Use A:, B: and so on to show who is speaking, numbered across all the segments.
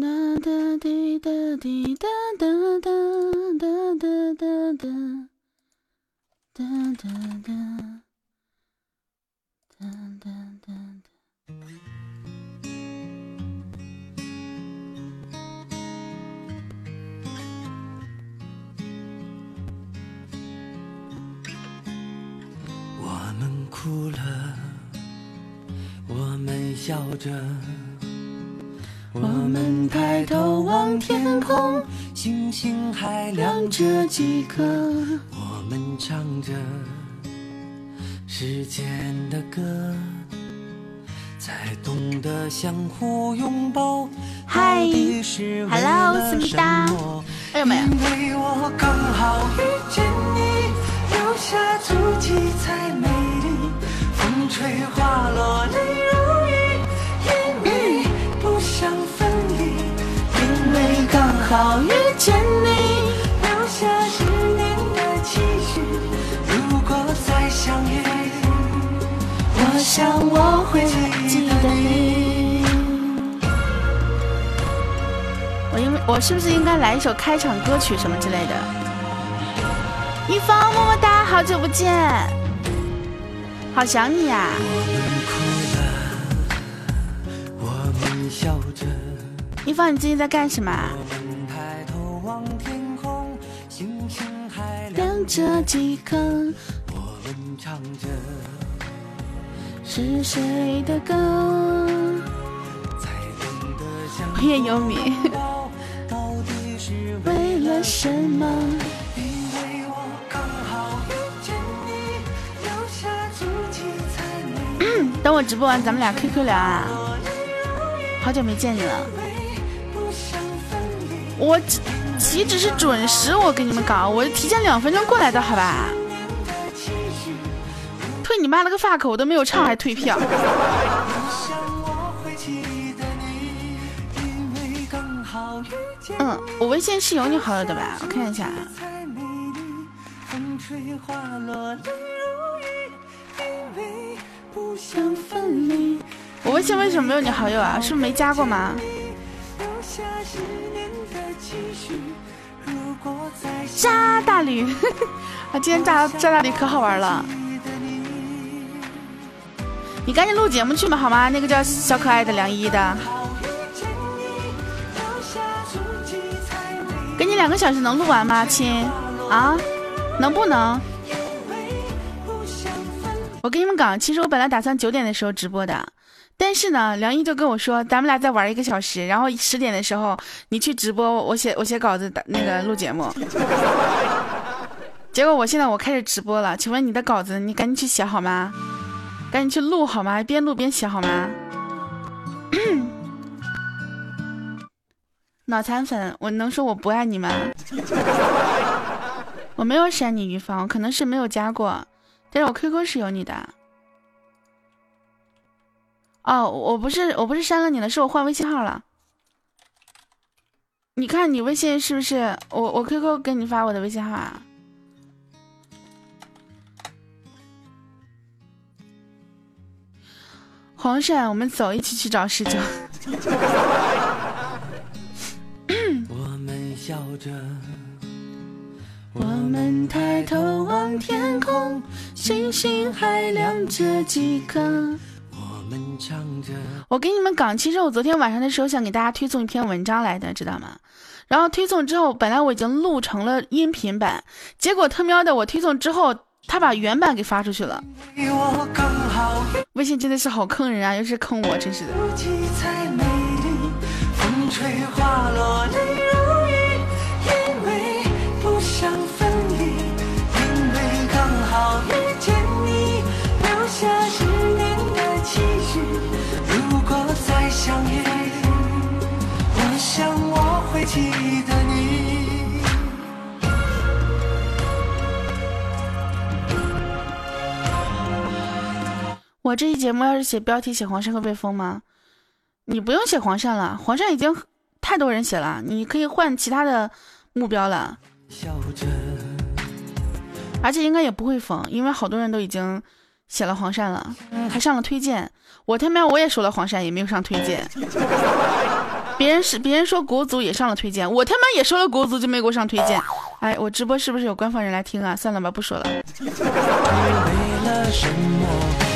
A: 哒哒滴哒滴哒哒哒哒哒哒哒哒哒哒哒哒哒哒。
B: 我们哭了，我们笑着，我们抬头望天空，星星还亮着几颗。我们唱着时间的歌，才懂得相互拥抱。
A: 嗨 Hello，
B: 了
A: 思密达！
B: 因为我刚好遇见你，留下足迹才美丽。风吹花落泪如雨，好遇见你，留下十年的期许。如果再相遇，我想我会记得你。
A: 我因为我是不是应该来一首开场歌曲什么之类的？一方么么哒，好久不见，好想你呀、
B: 我们笑着，
A: 一方，你最近在干什么这几颗，
B: 我们唱着
A: 是谁的歌？
B: 才懂得相。
A: 有，
B: 到底是
A: 为了什么？等我直播完，咱们俩 QQ 聊啊！好久没见你了，我。岂止是准时，我给你们搞，我提前两分钟过来的，好吧？退你妈了个 fuck！我都没有唱还退票。嗯，我微信是有你好友的吧？我看一下。我微信为什么没有你好友啊？是不是没加过吗？
B: 留下十年的期，如果再
A: 扎大驴，啊，今天扎扎大驴可好玩了。
B: 你，
A: 你赶紧录节目去吧，好吗？那个叫小可爱的梁一的。给你两个小时能录完吗，亲？啊，能不能？我跟你们讲，其实我本来打算九点的时候直播的，但是呢，梁一就跟我说，咱们俩再玩一个小时，然后十点的时候你去直播，我写我写稿子那个录节目。结果我现在我开始直播了，请问你的稿子你赶紧去写好吗？赶紧去录好吗？边录边写好吗？脑残粉，我能说我不爱你吗？我没有删你于芳，我可能是没有加过。但是我 QQ 是有你的。哦，我不是我不是删了你了，是我换微信号了。你看你微信是不是我我 QQ 给你发我的微信号啊？黄鳝，我们走，一起去找十九。
B: 我们笑着，
A: 我们抬头望天空，星星还亮着几颗。
B: 我们唱着，
A: 我给你们讲，其实我昨天晚上的时候想给大家推送一篇文章来的，知道吗？然后推送之后，本来我已经录成了音频版，结果他喵的我推送之后，他把原版给发出去了。微信真的是好坑人啊，又是坑我，真是的。
B: 我
A: 这一节目要是写标题写黄鳝会被封吗？你不用写黄鳝了，黄鳝已经太多人写了，你可以换其他的目标了，而且应该也不会封，因为好多人都已经写了黄鳝了，还上了推荐。我他妈我也说了黄鳝，也没有上推荐。别人是别人说国足也上了推荐，我他妈也说了国足就没给我上推荐。哎，我直播是不是有官方人来听啊？算了吧，不说了。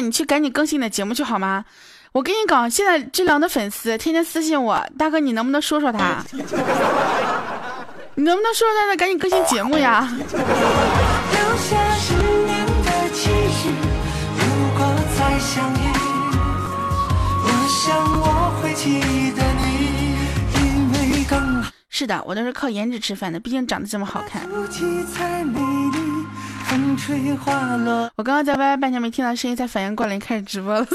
B: 你
A: 去赶紧更新你的节目去好吗？我跟你讲，现在志良的粉丝天天私信我，大哥，你能不能说说他？你能不能说说他？赶紧更新节目呀！
B: 留下十年的期许。如果再相遇，我想我会记得你，因为刚
A: 是的，我都是靠颜值吃饭的，毕竟长得这么好看。
B: 风吹花落，
A: 我刚刚在 YY 半天没听到声音，才反应过来，你开始直播了。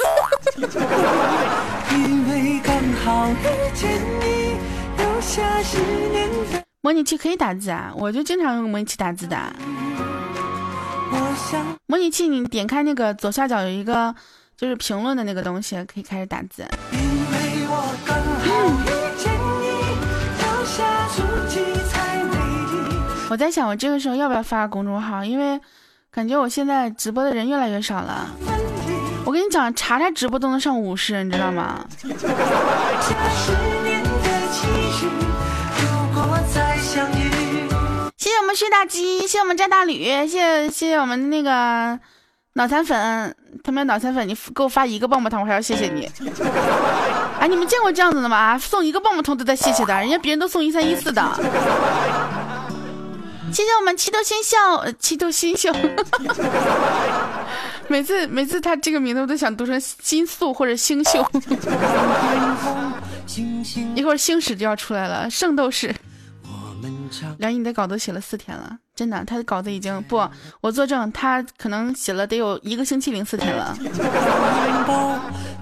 B: 因为刚好遇见你，留下十年的。
A: 模拟器可以打字啊，我就经常用模拟器打字的。模拟器，你点开那个左下角有一个就是评论的那个东西，可以开始打字。
B: 我
A: 在想，我这个时候要不要发公众号？因为感觉我现在直播的人越来越少了。我跟你讲，查查直播都能上五十，你知道吗？谢谢我们薛大鸡，谢谢我们张大吕，谢谢谢谢我们那个脑残粉，他们脑残粉，你给我发一个棒棒糖，我还要谢谢你。哎，你们见过这样子的吗？啊，送一个棒棒糖都在谢谢的，人家别人都送一三一四的。谢谢我们七度星秀，呃七度星秀。每次每次他这个名字我都想读成新宿或者星秀，
B: 天空星星，
A: 一会儿星矢就要出来了，圣斗士。梁毅的稿子写了四天了，真的，他的稿子已经不，我作证，他可能写了得有一个星期零四天了。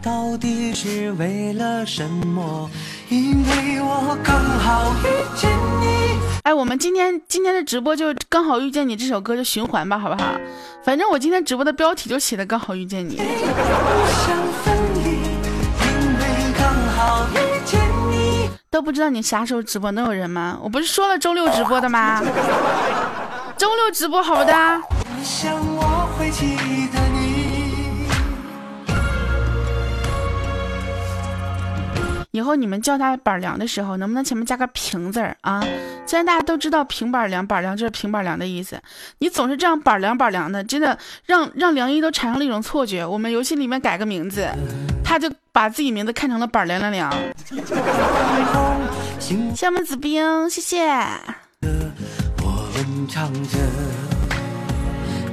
B: 到底是为了什么？因为我刚好遇见你，
A: 哎，我们今天今天的直播就刚好遇见你这首歌就循环吧，好不好？反正我今天直播的标题就写的刚好遇见你。
B: 不想分离，因为刚好遇见你。
A: 都不知道你啥时候直播，能有人吗？我不是说了周六直播的吗？周六直播好不的。
B: 我想我会记
A: 以后你们叫他板梁的时候，能不能前面加个平字儿啊？虽然大家都知道平板梁，板梁就是平板梁的意思，你总是这样板梁板梁的，真的让让梁一都产生了一种错觉。我们游戏里面改个名字，他就把自己名字看成了板梁梁梁。
B: 天空星
A: 谢谢我们子冰，谢谢。
B: 我们唱着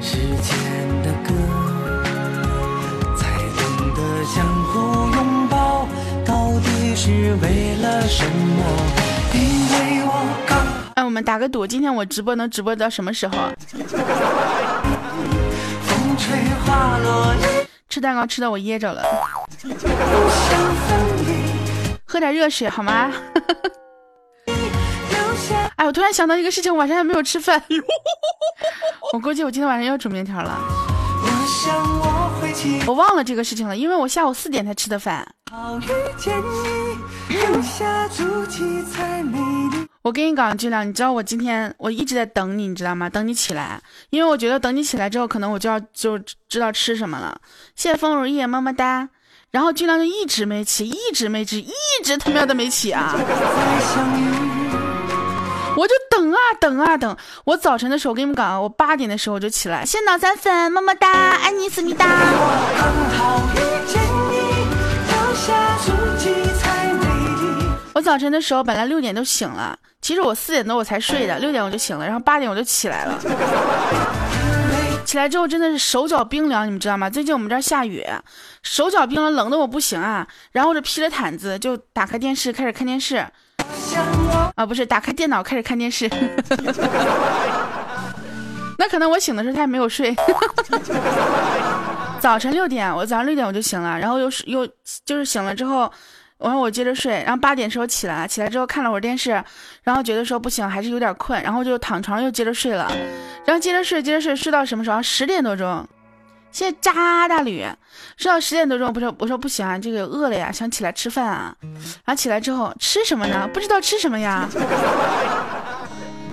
B: 时间的歌，才懂得相互拥是为了什么？因为我刚
A: 哎，我们打个赌，今天我直播能直播到什么时候？
B: 风吹花落，
A: 吃蛋糕吃的我噎着了，喝点热水好吗？哎，我突然想到一个事情，我晚上还没有吃饭，我估计我今天晚上要煮面条了。
B: 我想我会
A: 我忘了这个事情了，因为我下午四点才吃的饭。
B: 好遇见你，留下足迹才美丽。
A: 我跟你讲，俊亮，你知道我今天我一直在等你，你知道吗？等你起来，因为我觉得等你起来之后，可能我就要就知道吃什么了。谢谢风如意，么么哒。然后俊亮就一直没起，一直没起，一直他喵的没起啊！我就等啊等啊等。我早晨的时候，我跟你们讲啊，我八点的时候我就起来。谢谢脑残粉，么么哒，爱你思密达。
B: 我
A: 早晨的时候本来六点就醒了，其实我四点多我才睡的，六点我就醒了，然后八点我就起来了。起来之后真的是手脚冰凉，你们知道吗？最近我们这儿下雨，手脚冰凉，冷的我不行啊。然后我就披着毯子就打开电视开始看电视啊，不是打开电脑开始看电视。那可能我醒的时候他也没有睡。早晨六点，我早上六点我就醒了，然后又是又就是醒了之后，然后我接着睡，然后八点时候起来，起来之后看了会儿电视，然后觉得说不行，还是有点困，然后就躺床又接着睡了，然后接着睡，接着睡，睡到什么时候？十点多钟。谢谢渣大吕，睡到十点多钟，不说我说不行啊，这个饿了呀，想起来吃饭啊。然后起来之后吃什么呢？不知道吃什么呀。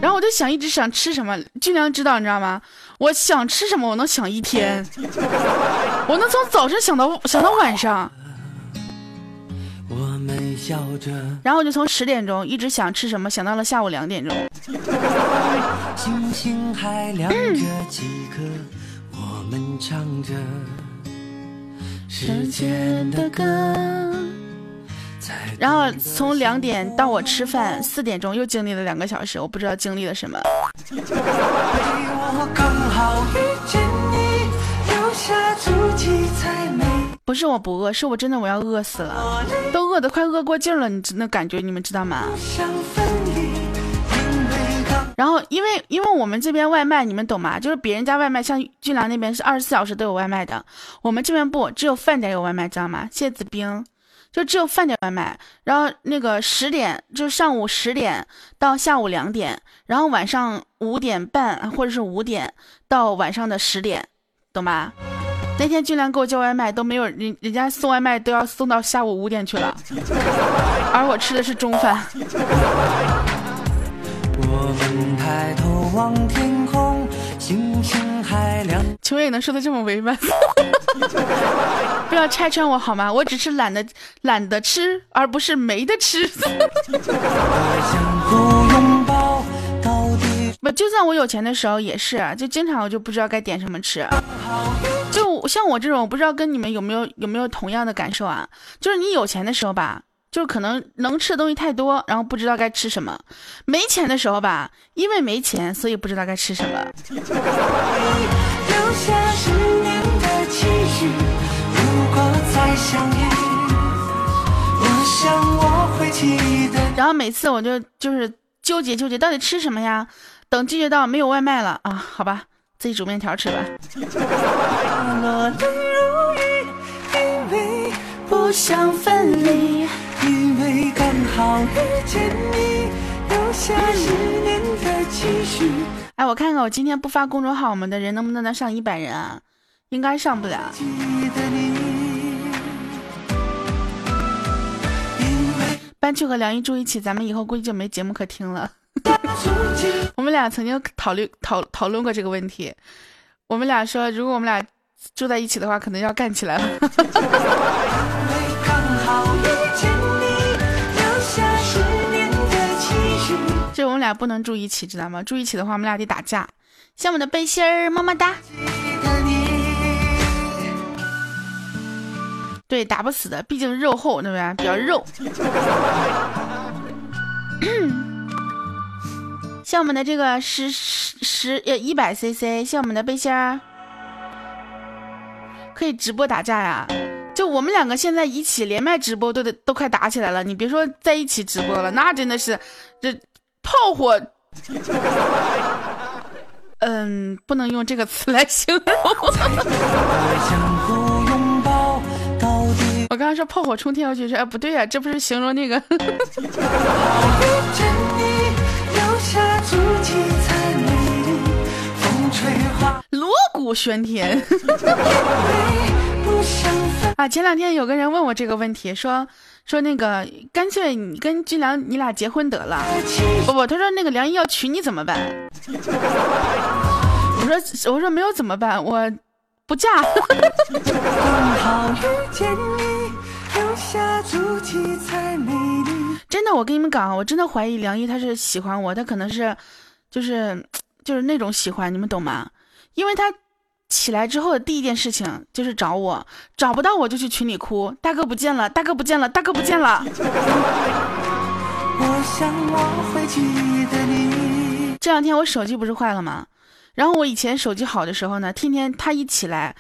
A: 然后我就想一直想吃什么，俊良知道你知道吗？我想吃什么，我能想一天，我能从早晨想到想到晚上。
B: 我们笑着，
A: 然后我就从十点钟一直想吃什么，想到了下午两点钟。
B: 星星还亮着几颗，我们唱着时间的歌。
A: 然后从两点到我吃饭，四点钟又经历了两个小时，我不知道经历了什么。不是我不饿，是我真的我要饿死了，都饿得快饿过劲了，你那感觉你们知道吗？然后因为因为我们这边外卖你们懂吗？就是别人家外卖，像俊良那边是二十四小时都有外卖的，我们这边不，只有饭点有外卖，知道吗？谢子冰，就只有饭点外卖。然后那个十点，就上午十点到下午两点，然后晚上五点半或者是五点到晚上的十点，懂吧？那天俊良给我叫外卖都没有人，人家送外卖都要送到下午五点去了，而我吃的是中饭。
B: 我们抬头望天，星星还亮。
A: 求也能说的这么委婉，不要拆穿我好吗？我只是懒得懒得吃，而不是没得吃。不，就算我有钱的时候也是，就经常我就不知道该点什么吃。就像我这种，我不知道跟你们有没有有没有同样的感受啊？就是你有钱的时候吧，就是可能能吃的东西太多，然后不知道该吃什么；没钱的时候吧，因为没钱，所以不知道该吃什么。
B: 留下十年的期许。如果再相遇，我想我会记得。
A: 然后每次我就就是纠结纠结，到底吃什么呀？等纠结到没有外卖了啊，好吧，自己煮面条吃吧。不想分离。
B: 因为刚好遇见你，留下十年的期许。
A: 哎，我看看我今天不发公众号，我们的人能不能能上一百人啊？应该上不了。
B: 记得你，因为
A: 搬去和梁一住一起，咱们以后估计就没节目可听了。我们俩曾经讨论讨讨论过这个问题，我们俩说，如果我们俩住在一起的话，可能要干起来了。我们俩不能住一起，知道吗？住一起的话，我们俩得打架。像我们的背心儿，么么哒。对，打不死的，毕竟肉厚，对不对？比较肉。像我们的这个十十十呃一百 CC，像我们的背心儿，可以直播打架呀。就我们两个现在一起连麦直播都得都快打起来了，你别说在一起直播了，那真的是这炮火。嗯，不能用这个词来形容。我刚刚说炮火冲天，我就说哎不对呀、这不是形容那个，锣鼓喧天，啊！前两天有个人问我这个问题，说说那个干脆你跟军良你俩结婚得了。不 不，他说那个梁一要娶你怎么办？我说我说没有怎么办？我不嫁。真的，我跟你们讲，我真的怀疑梁一他是喜欢我，他可能是就是就是那种喜欢，你们懂吗？因为他起来之后的第一件事情就是找我，找不到我就去群里哭，大哥不见了，大哥不见了，大哥不见了。
B: 我想我会记得你。
A: 这两天我手机不是坏了吗？然后我以前手机好的时候呢，天天他一起来，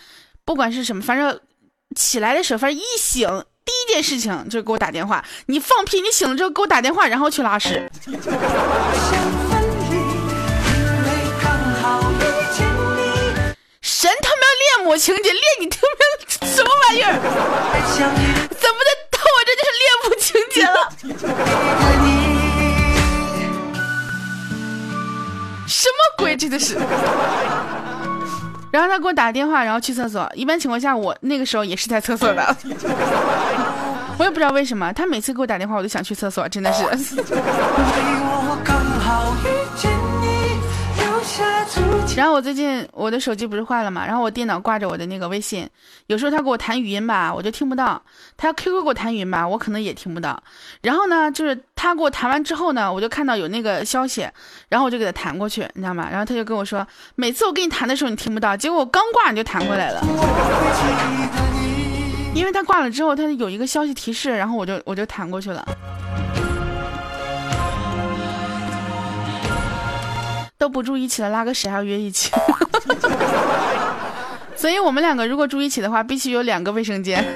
A: 不管是什么，反正起来的时候，反正一醒，第一件事情就是给我打电话。你放屁！你醒了之后给我打电话，然后去拉屎。神他妈恋母情节，恋你他妈什么玩意儿？怎么的到我这就是恋母情节了？什么鬼？真的是。然后他给我打电话，然后去厕所。一般情况下，我那个时候也是在厕所的。我也不知道为什么，他每次给我打电话，我都想去厕所，真的是。然后我最近我的手机不是坏了嘛，然后我电脑挂着我的那个微信，有时候他给我弹语音吧，我就听不到；他 QQ 给我弹语音吧，我可能也听不到。然后呢，就是他给我弹完之后呢，我就看到有那个消息，然后我就给他弹过去，你知道吗？然后他就跟我说，每次我给你谈的时候你听不到，结果我刚挂你就弹过来了。因为他挂了之后，他有一个消息提示，然后我就我就弹过去了。都不住一起了，拉个屎还要约一起。所以我们两个如果住一起的话，必须有两个卫生间。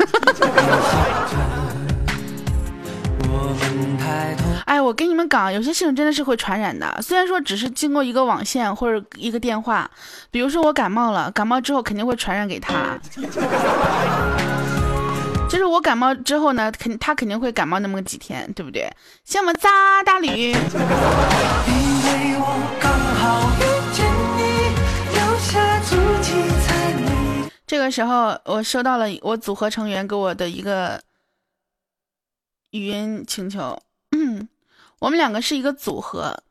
A: 哎，我跟你们讲，有些事情真的是会传染的。虽然说只是经过一个网线或者一个电话，比如说我感冒了，感冒之后肯定会传染给他。就是我感冒之后呢，肯他肯定会感冒那么几天，对不对？像我们渣大吕，
B: 因为我刚好遇见你，留下足迹才美。
A: 这个时候我收到了我组合成员给我的一个语音请求。我们两个是一个组合，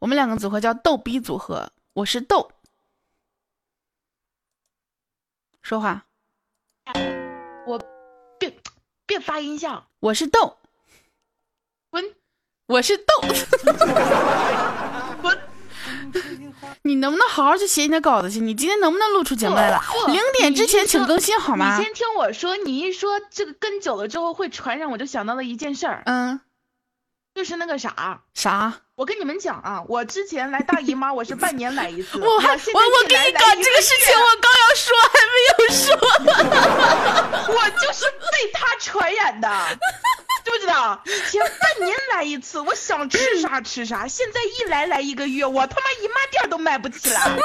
A: 我们两个组合叫逗逼组合，我是逗。说话，
C: 我别发音效，
A: 我是豆，
C: 滚
A: 我是豆。
C: 滚！
A: 你能不能好好去写你的稿子去？你今天能不能录出节目来了零点之前请更新好吗
C: 你？先听我说，你一说这个跟久了之后会传染，我就想到了一件事儿，
A: 嗯，
C: 就是那个啥。
A: 啥？
C: 我跟你们讲啊，我之前来大姨妈，我是半年来一次。
A: 我还我我跟你讲这个事情，我刚要说还没有说。
C: 我就是被他传染的，知不知道？以前半年来一次，我想吃啥吃啥，现在一来来一个月，我他妈姨妈店都买不起了，你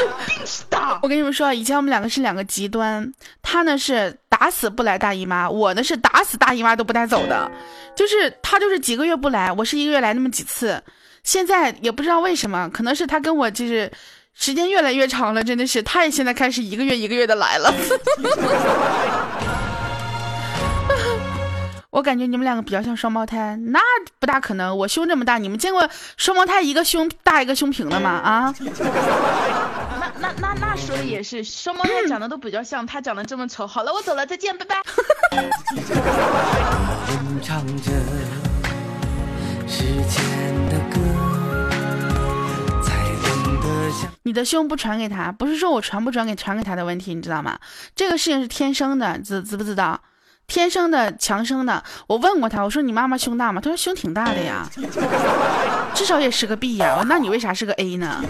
C: 有病是的。
A: 我跟你们说，以前我们两个是两个极端，他呢是打死不来大姨妈，我呢是打死大姨妈都不带走的，就是他就是几个月不来，我是一个月来那么几次。现在也不知道为什么，可能是他跟我就是时间越来越长了，真的是，他也现在开始一个月一个月的来了。我感觉你们两个比较像双胞胎，那不大可能。我胸这么大，你们见过双胞胎一个胸大一个胸平的吗？啊？
C: 那那那那说的也是，双胞胎长得都比较像，他长得这么丑。好了，我走了，再见，拜拜。
B: 人唱着时间的歌，才懂得。
A: 你的胸不传给他，不是说我传不传给传给他的问题，你知道吗？这个事情是天生的，知知不知道？天生的，强生的。我问过他，我说你妈妈胸大吗？他说胸挺大的呀，至少也是个 B 呀。我那你为啥是个 A 呢？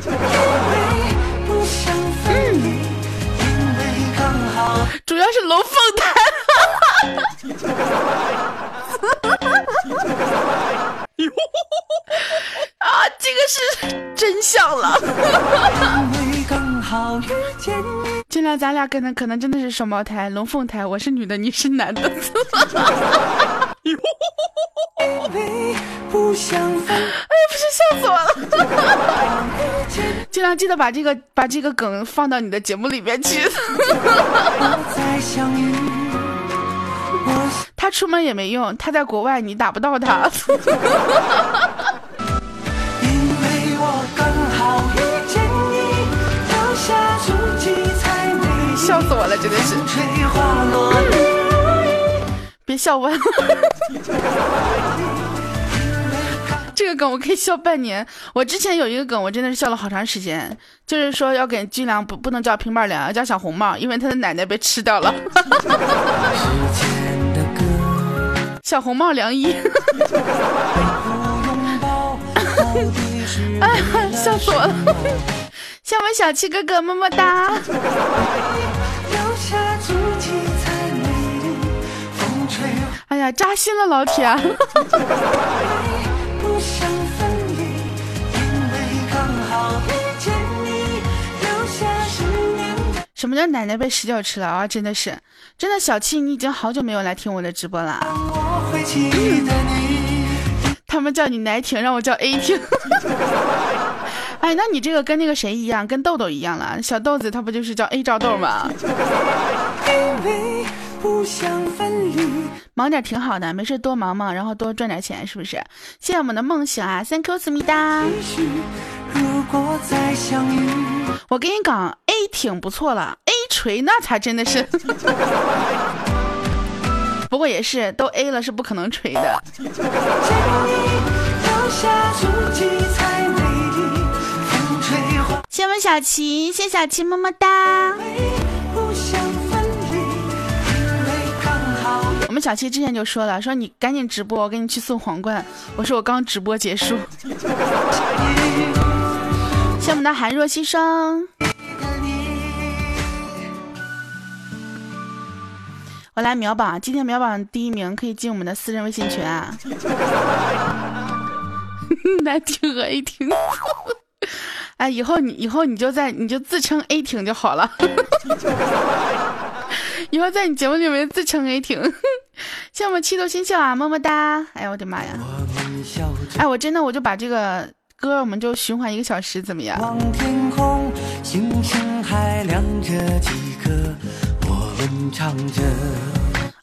A: 主要是龙凤胎。啊，这个是真相了。尽量咱俩可能可能真的是双胞胎，龙凤胎，我是女的，你是男的。
B: 因为不想分
A: 哎呀，不是笑死我了！尽量记得把这个把这个梗放到你的节目里面去。他出门也没用，他在国外你打不到他。
B: 因为我刚好遇见你，留下足迹才美丽。
A: 笑死我了，真的是。别笑我，这个梗我可以笑半年。我之前有一个梗，我真的是笑了好长时间，就是说要给军粮不不能叫平板凉，要叫小红帽，因为他的奶奶被吃掉了。小红帽
B: 良医，
A: 哎呀，笑死我了。像我们小七哥哥，么么哒。哎呀，扎心了，老铁。
B: 想分离，因为刚好遇见你，留下十年的
A: 什么叫奶奶被十九吃了啊？真的是，真的小七，你已经好久没有来听我的直播了。
B: 我会记得你。
A: 他们叫你奶挺，让我叫 A 挺。哎，那你这个跟那个谁一样，跟豆豆一样了。小豆子他不就是叫 A 照豆吗？
B: 因为不想分离。
A: 忙点挺好的，没事多忙忙，然后多赚点钱，是不是？谢谢我们的梦想啊，Thank you，思密达。
B: 如果再相遇，
A: 我跟你讲，A 挺不错了，A 锤那才真的是。不过也是，都 A 了是不可能锤的。谢谢我们小琪，谢谢小琪，么么哒。我们小七之前就说了，说你赶紧直播，我给你去送皇冠。我说我刚直播结束。谢谢我们的寒若牺牲。我来秒榜，今天秒榜第一名可以进我们的私人微信群啊！来听 A 听，哎，以后你以后你就在你就自称 A 挺就好了，以后在你节目里面自称 A 挺，谢谢我们七头星笑啊，么么哒！哎呀，我的妈呀！哎，我真的我就把这个歌我们就循环一个小时，怎么样？
B: 望天空，星星还亮着几颗，我们唱着。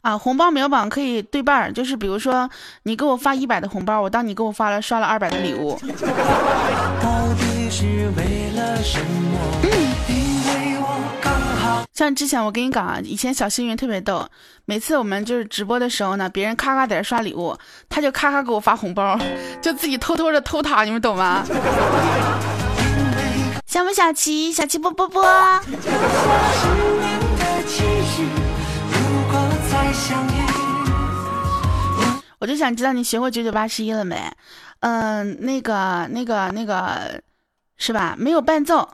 A: 啊，红包秒榜可以对半儿，就是比如说你给我发一百的红包，我当你给我发了刷了二百的礼物。
B: 到底是为了什么？
A: 像之前我跟你讲啊，以前小幸运特别逗，每次我们就是直播的时候呢，别人咔咔在这刷礼物，他就咔咔给我发红包，就自己偷偷的偷塔，你们懂吗？小 萌小琪，小琪波波波，我就想知道你学会九九八十一了没？嗯，那个那个那个，是吧？没有伴奏。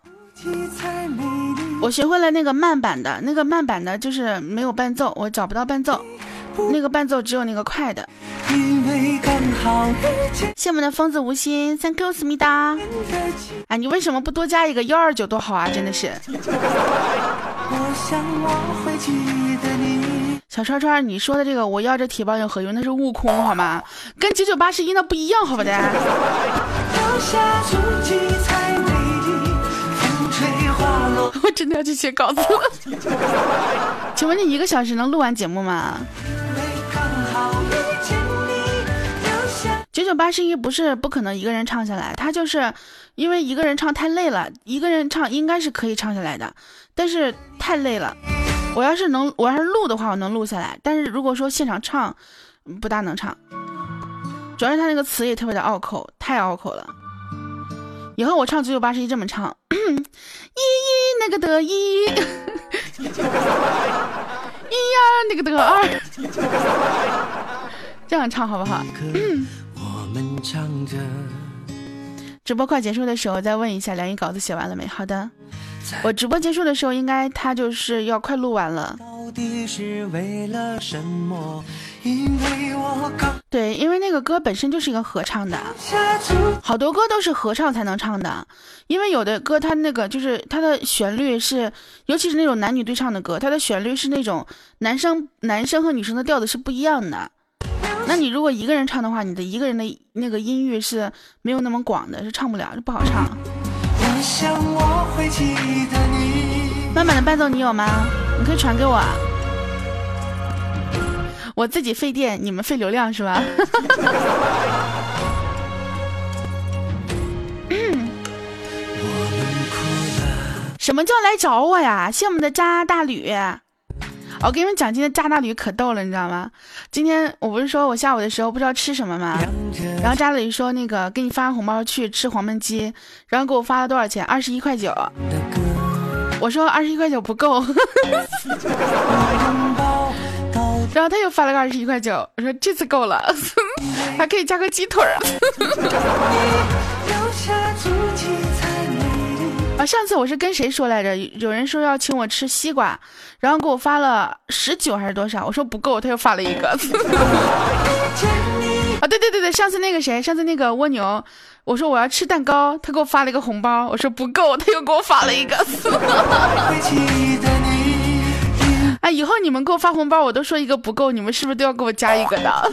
A: 我学会了那个慢版的，那个慢版的就是没有伴奏，我找不到伴奏，那个伴奏只有那个快的。谢我们的疯子无心，Thank you，思密达。哎，你为什么不多加一个幺二九多好啊？真的是，
B: 我想我会记得你。
A: 小川川，你说的这个我要这铁棒有何用？那是悟空好吗？跟九九八十一那不一样，好不的？我真的要去写稿子了。请问你一个小时能录完节目吗？九九八十一不是不可能一个人唱下来，他就是因为一个人唱太累了，一个人唱应该是可以唱下来的，但是太累了。我要是能，我要是录的话，我能录下来，但是如果说现场唱，不大能唱。主要是他那个词也特别的拗口，太拗口了。以后我唱九九八十一这么唱，一一那个的一，一呀那个的二，这样唱好不好？
B: 我们唱着。
A: 直播快结束的时候再问一下梁一稿子写完了没？好的，我直播结束的时候应该他就是要快录完了。
B: 到底是为了什么？因为我刚
A: 对，因为那个歌本身就是一个合唱的，好多歌都是合唱才能唱的。因为有的歌它那个就是它的旋律是，尤其是那种男女对唱的歌，它的旋律是那种男生男生和女生的调子是不一样的。那你如果一个人唱的话，你的一个人的那个音域是没有那么广的，是唱不了，就不好唱。
B: 我想我会记得你。
A: 慢慢的伴奏你有吗？你可以传给我。啊。我自己费电，你们费流量是吧？什么叫来找我呀？谢我们的渣大吕。我跟你们讲，今天渣大吕可逗了，你知道吗？今天我不是说我下午的时候不知道吃什么吗？然后渣大吕说那个给你发红包去吃黄焖鸡，然后给我发了多少钱？二十一块九。我说二十一块九不够，然后他又发了个二十一块九，我说这次够了，还可以加个鸡腿
B: 啊。
A: 啊，上次我是跟谁说来着？有人说要请我吃西瓜，然后给我发了十九还是多少？我说不够，他又发了一个。啊，对对对对，上次那个谁，上次那个蜗牛，我说我要吃蛋糕，他给我发了一个红包，我说不够，他又给我发了一个。以后你们给我发红包，我都说一个不够，你们是不是都要给我加一个的？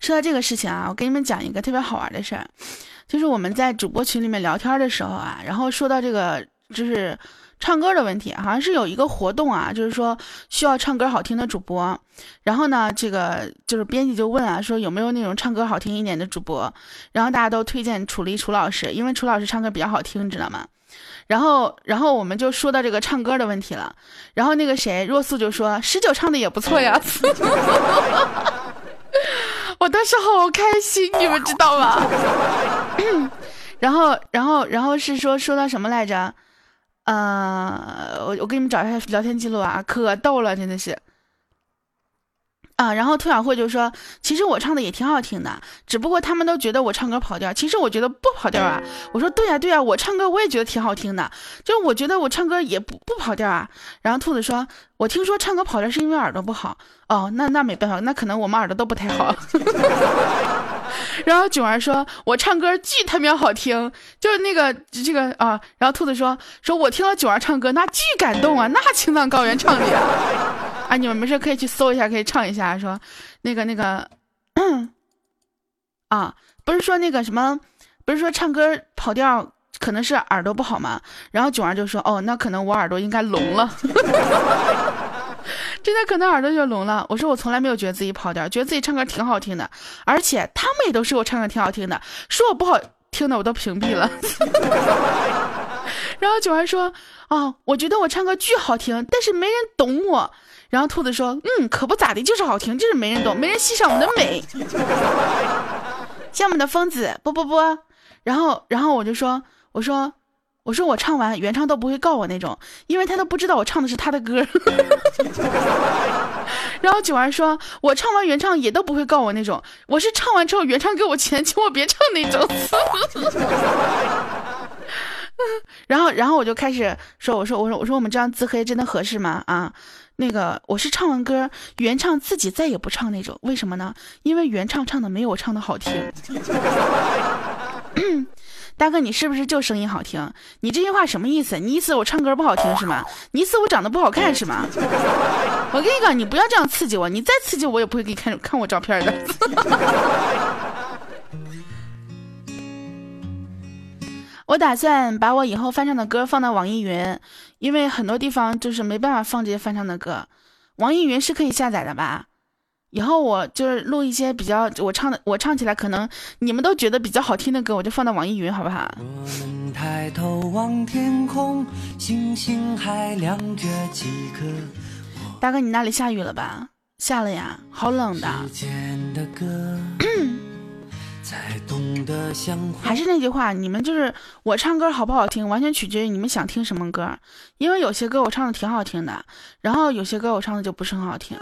A: 说到这个事情啊，我给你们讲一个特别好玩的事儿。就是我们在主播群里面聊天的时候啊，然后说到这个就是唱歌的问题，好像是有一个活动啊，就是说需要唱歌好听的主播。然后呢，这个就是编辑就问啊，说有没有那种唱歌好听一点的主播？然后大家都推荐楚离楚老师，因为楚老师唱歌比较好听，你知道吗？然后，然后我们就说到这个唱歌的问题了。然后那个谁，若素就说十九唱的也不错呀。我当时好开心，你们知道吗？然后，然后，然后是说说到什么来着？呃，我我给你们找一下聊天记录啊，可逗了，真的是。啊，然后兔小慧就说：“其实我唱的也挺好听的，只不过他们都觉得我唱歌跑调。其实我觉得不跑调啊。”我说：“对呀，对呀，我唱歌我也觉得挺好听的，就是我觉得我唱歌也不不跑调啊。”然后兔子说：“我听说唱歌跑调是因为耳朵不好哦，那那没办法，那可能我们耳朵都不太好。”然后囧儿说：“我唱歌巨他喵好听，就是那个这个啊。”然后兔子说：“说我听了囧儿唱歌，那巨感动啊，那青藏高原唱的。”啊，你们没事可以去搜一下，可以唱一下。说，那个那个，啊，不是说那个什么，不是说唱歌跑调可能是耳朵不好吗？然后囧儿就说，哦，那可能我耳朵应该聋了，真的可能耳朵就聋了。我说我从来没有觉得自己跑调，觉得自己唱歌挺好听的，而且他们也都说我唱歌挺好听的，说我不好听的我都屏蔽了。然后囧儿说，哦，我觉得我唱歌巨好听，但是没人懂我。然后兔子说：“嗯，可不咋的，就是好听，就是没人懂，没人欣赏我们的美。像我们的疯子，不不不。然后，然后我就说，我说，我说我唱完原唱都不会告我那种，因为他都不知道我唱的是他的歌。然后九儿说，我唱完原唱也都不会告我那种，我是唱完之后原唱给我钱，请我别唱那种。然后，然后我就开始说，我说，我说，我说我们这样自黑真的合适吗？啊？”那个我是唱完歌，原唱自己再也不唱那种，为什么呢？因为原唱唱的没有我唱的好听。大哥，你是不是就声音好听？你这句话什么意思？你意思我唱歌不好听是吗？你意思我长得不好看是吗？我跟你讲，你不要这样刺激我，你再刺激我也不会给你看看我照片的。我打算把我以后翻唱的歌放到网易云。因为很多地方就是没办法放这些翻唱的歌，网易云是可以下载的吧？以后我就是录一些比较我唱的，我唱起来可能你们都觉得比较好听的歌，我就放到网易云，好不好？我们抬头望天空，星星还亮着几颗。大哥，你那里下雨了吧？下了呀，好冷的。还是那句话，你们就是我唱歌好不好听，完全取决于你们想听什么歌。因为有些歌我唱的挺好听的，然后有些歌我唱的就不是很好听。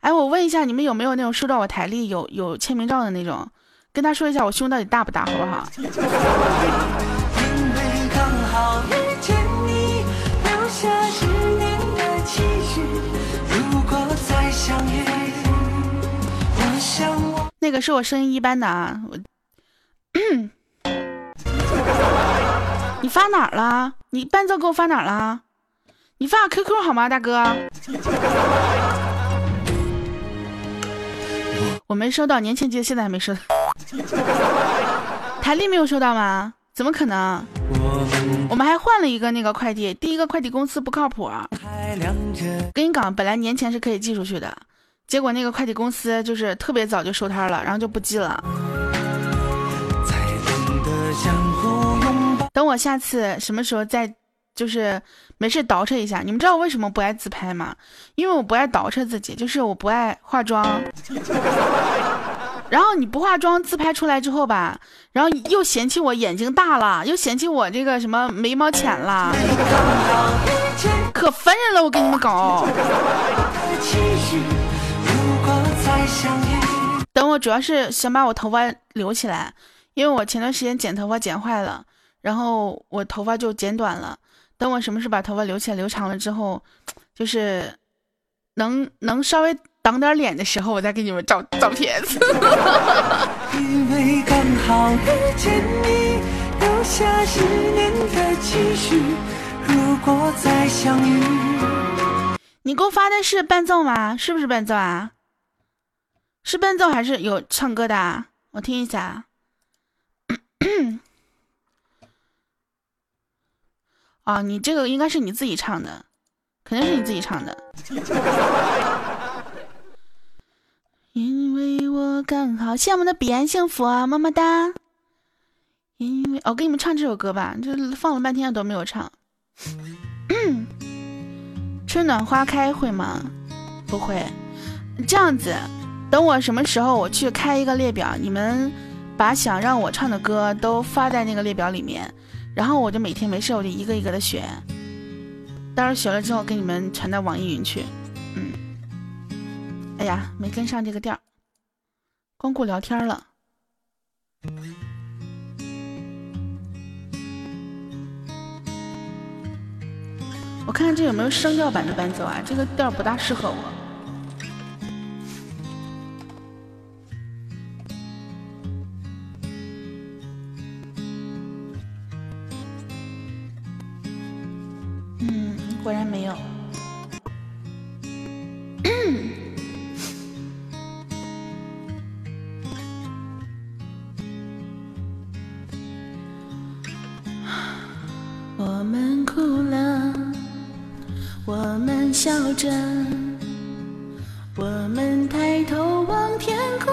A: 哎，我问一下，你们有没有那种收到我台历有有签名照的那种？跟他说一下我胸到底大不大，好不好？那个是我声音一般的啊，我，你发哪儿了？你伴奏给我发哪儿了？你发 QQ 好吗，大哥？我没收到，年前寄的，现在还没收到。台历没有收到吗？怎么可能？我们还换了一个那个快递，第一个快递公司不靠谱。跟你讲，本来年前是可以寄出去的。结果那个快递公司就是特别早就收摊了，然后就不寄了。等我下次什么时候再就是没事倒饬一下。你们知道我为什么不爱自拍吗？因为我不爱倒饬自己，就是我不爱化妆。然后你不化妆自拍出来之后吧，然后又嫌弃我眼睛大了，又嫌弃我这个什么眉毛浅了，可烦人了！我给你们搞。等我主要是想把我头发留起来，因为我前段时间剪头发剪坏了，然后我头发就剪短了。等我什么时候把头发留起来留长了之后，就是能能稍微挡点脸的时候，我再给你们照照片。因为刚好遇见你，留下十年的期许。如果再相遇，你给我发的是伴奏吗？是不是伴奏啊？是伴奏还是有唱歌的？我听一下。啊，你这个应该是你自己唱的，肯定是你自己唱的。因为我刚好，羡慕的彼岸幸福啊，么么哒。因为我给你们唱这首歌吧，这放了半天都没有唱。春暖花开会吗？不会。这样子，等我什么时候我去开一个列表，你们把想让我唱的歌都发在那个列表里面，然后我就每天没事我就一个一个的选，到时候选了之后给你们传到网易云去。嗯。哎呀，没跟上这个调，光顾聊天了。我看看这有没有声调版的伴奏啊？这个调不大适合我。果然没有。我们哭了。我们笑着，我们抬头望天空，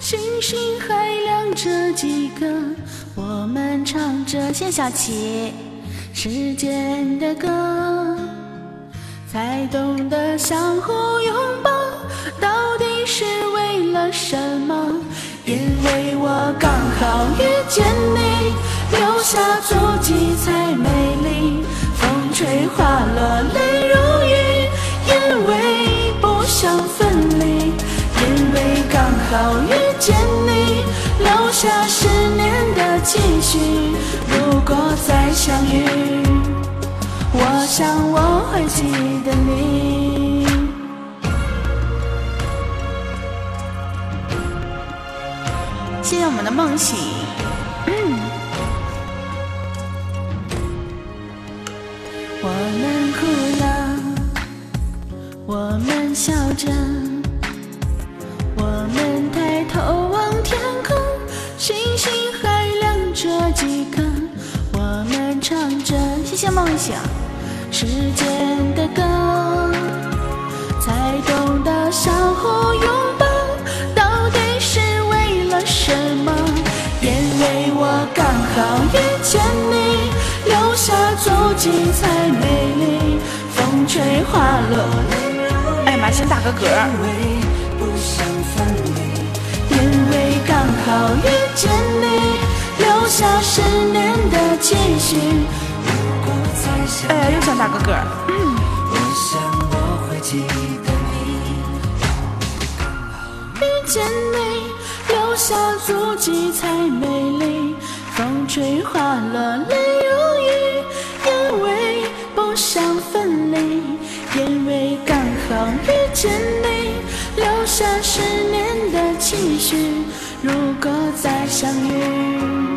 A: 星星还亮着几个。我们唱着谢小琪时间的歌，才懂得相互拥抱，到底是为了什么？因为我刚好遇见你，留下足迹才美丽。风吹花落泪如雨，因为不想分离，因为刚好遇见你，留下十年的期许。如果再相遇，我想我会记得你。谢谢我们的梦醒。我们哭了，我们笑着，我们抬头望天空，星星还亮着几颗。我们唱着谢谢梦想时间的歌，才懂得相互拥抱，到底是为了什么？因为我刚好遇见你。留下足迹才美丽，风吹花落。哎妈，先打个嗝。因为刚好遇见你，留下十年的期许。哎呀，又想打个嗝。遇见你，留下足迹才美丽，风吹花落泪如雨，因为不想分离，因为刚好遇见你，留下十年的期许。如果再相遇，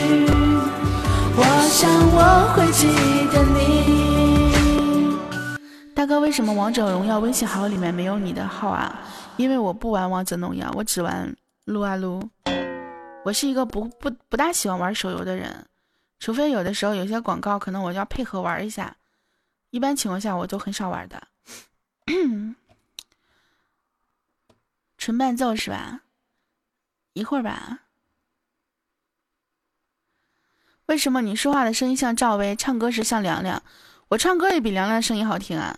A: 我会记得你。大哥，为什么王者荣耀微信好友里面没有你的号啊？因为我不玩王者荣耀，我只玩撸啊撸。我是一个不不不大喜欢玩手游的人，除非有的时候有些广告，可能我要配合玩一下。一般情况下，我都很少玩的。纯伴奏是吧？一会儿吧。为什么你说话的声音像赵薇，唱歌时像凉凉？我唱歌也比凉凉声音好听啊。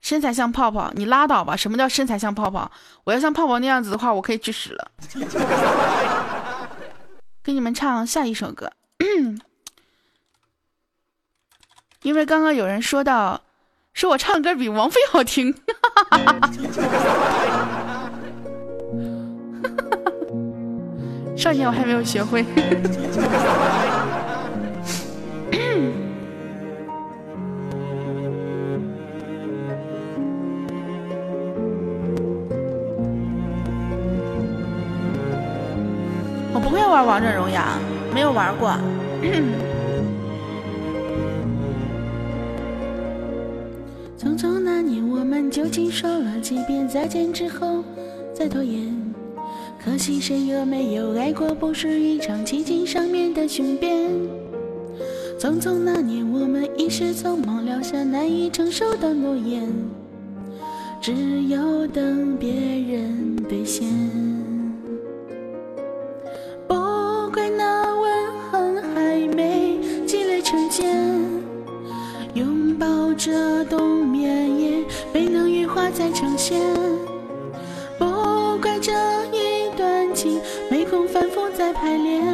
A: 身材像泡泡，你拉倒吧！什么叫身材像泡泡？我要像泡泡那样子的话，我可以去死了。给你们唱下一首歌，因为刚刚有人说到，说我唱歌比王菲好听，少年我还没有学会。玩王者荣耀，没有玩过。匆匆那年，我们究竟说了几遍再见之后再拖延？可惜谁又没有爱过？不是一场奇迹上面的雄辩。匆匆那年，我们一时匆忙撂下难以承受的诺言，只有等别人兑现。这冬眠，也没能羽化再成仙。不怪这一段情没空反复再排练，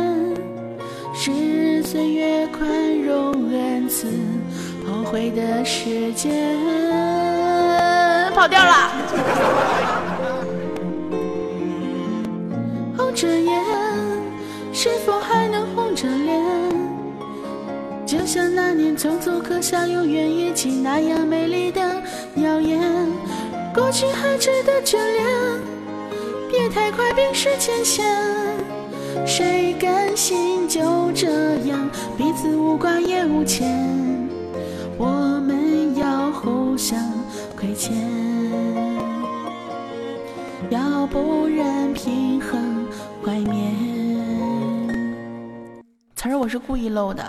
A: 是岁月宽容恩赐后悔的时间。跑调了。红着眼，是否还？就像那年匆促刻下永远一起那样美丽的谣言，过去还值得眷恋，别太快冰释前嫌。谁甘心就这样彼此无挂也无牵？我们要互相亏欠，要不然平衡怀缅。词儿我是故意漏的。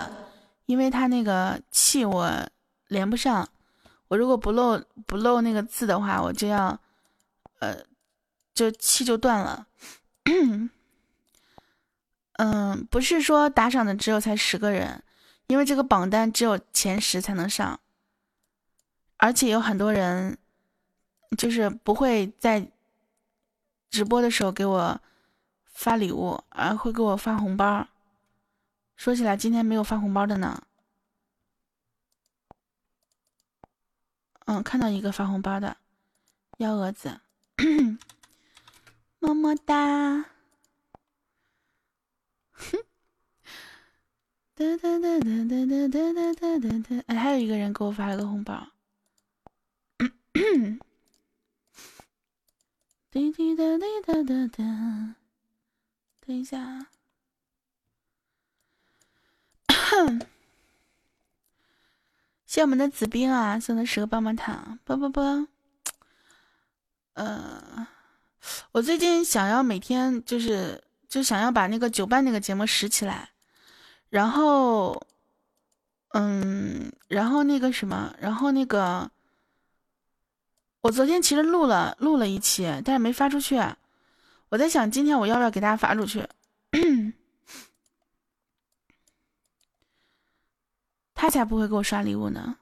A: 因为他那个气我连不上，我如果不漏不漏那个字的话，我就要，呃，就气就断了。嗯，不是说打赏的只有才十个人，因为这个榜单只有前十才能上，而且有很多人就是不会在直播的时候给我发礼物，而会给我发红包。说起来，今天没有发红包的呢。嗯，看到一个发红包的，幺蛾子，么么哒。哼，哒哒哒哒哒哒哒哒哒哒。哎，还有一个人给我发了个红包。滴滴答滴答答答。等一下。哼谢我们的子兵啊，送的十个棒棒糖，啵啵啵。呃，我最近想要每天就是就想要把那个九班那个节目拾起来，然后，嗯，然后那个什么，然后那个，我昨天其实录了录了一期，但是没发出去。我在想今天我要不要给大家发出去。他才不会给我刷礼物呢。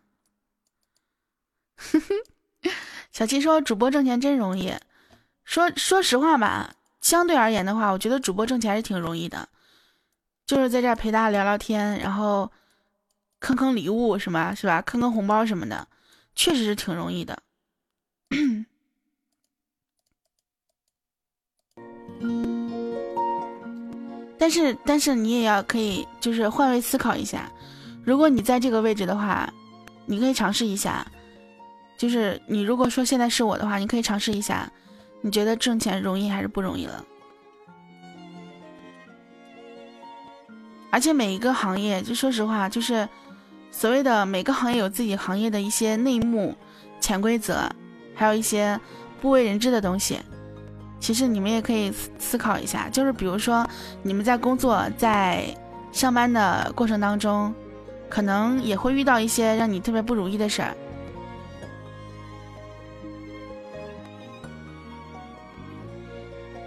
A: 小七说：“主播挣钱真容易。”说说实话吧，相对而言的话，我觉得主播挣钱还是挺容易的，就是在这儿陪大家聊聊天，然后坑坑礼物什么，是吧？坑坑红包什么的，确实是挺容易的。但是，但是你也要可以，就是换位思考一下。如果你在这个位置的话，你可以尝试一下。就是你如果说现在是我的话，你可以尝试一下，你觉得挣钱容易还是不容易了？而且每一个行业，就说实话，就是所谓的每个行业有自己行业的一些内幕、潜规则，还有一些不为人知的东西。其实你们也可以思考一下，就是比如说你们在工作、在上班的过程当中。可能也会遇到一些让你特别不如意的事儿。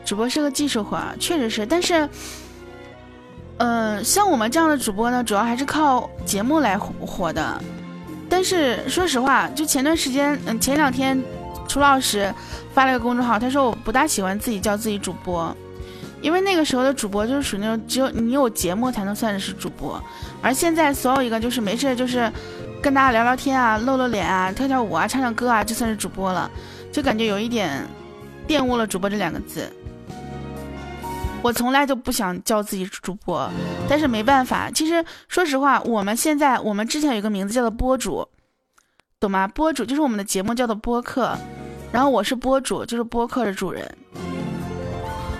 A: 主播是个技术活，确实是，但是，嗯，像我们这样的主播呢，主要还是靠节目来火的。但是说实话，就前段时间，嗯，前两天，楚老师发了个公众号，他说我不大喜欢自己叫自己主播。因为那个时候的主播就是属于那种只有你有节目才能算是主播，而现在所有一个就是没事就是跟大家聊聊天啊、露露脸啊、跳跳舞啊、唱唱歌啊，就算是主播了，就感觉有一点玷污了主播这两个字。我从来就不想叫自己主播，但是没办法。其实说实话，我们现在我们之前有个名字叫做播主，懂吗？播主就是我们的节目叫做播客，然后我是播主，就是播客的主人。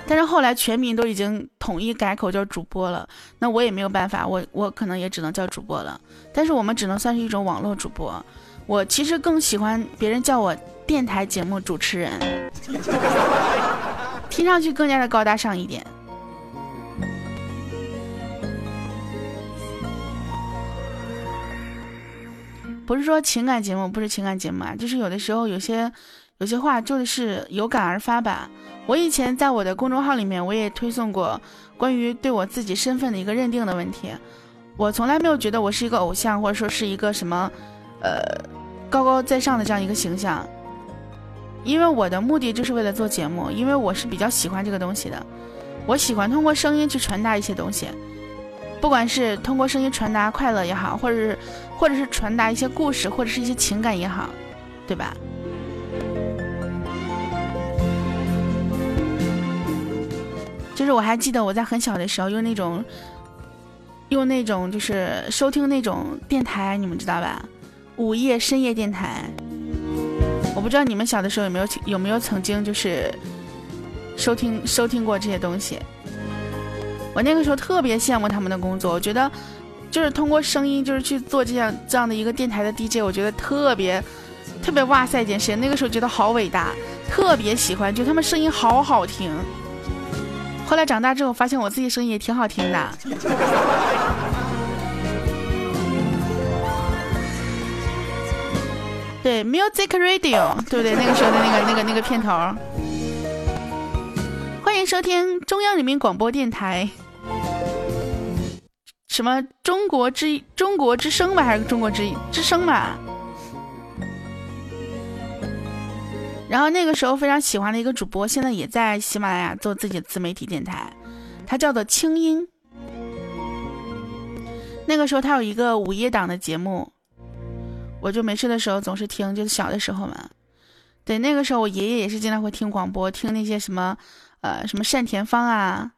A: 但是后来全民都已经统一改口叫主播了，那我也没有办法，我我可能也只能叫主播了。但是我们只能算是一种网络主播。我其实更喜欢别人叫我电台节目主持人，听上去更加的高大上一点。不是说情感节目不是情感节目啊，就是有的时候有些有些话就是有感而发吧。我以前在我的公众号里面，我也推送过关于对我自己身份的一个认定的问题。我从来没有觉得我是一个偶像，或者说是一个什么，呃，高高在上的这样一个形象。因为我的目的就是为了做节目，因为我是比较喜欢这个东西的。我喜欢通过声音去传达一些东西，不管是通过声音传达快乐也好，或者是或者是传达一些故事，或者是一些情感也好，对吧？就是我还记得我在很小的时候用那种，用那种就是收听那种电台，你们知道吧？午夜深夜电台。我不知道你们小的时候有没有有没有曾经就是收听收听过这些东西。我那个时候特别羡慕他们的工作，我觉得就是通过声音就是去做这样这样的一个电台的 DJ，我觉得特别特别哇塞一件事。那个时候觉得好伟大，特别喜欢，就他们声音好好听。后来长大之后，发现我自己声音也挺好听的。对，Music Radio，对不对？那个时候的那个、那个、那个片头。欢迎收听中央人民广播电台，什么中国之中国之声吧，还是中国之之声吧？然后那个时候非常喜欢的一个主播，现在也在喜马拉雅做自己的自媒体电台，他叫做清音。那个时候他有一个午夜档的节目，我就没事的时候总是听，就是小的时候嘛。对，那个时候我爷爷也是经常会听广播，听那些什么，呃，什么单田芳啊，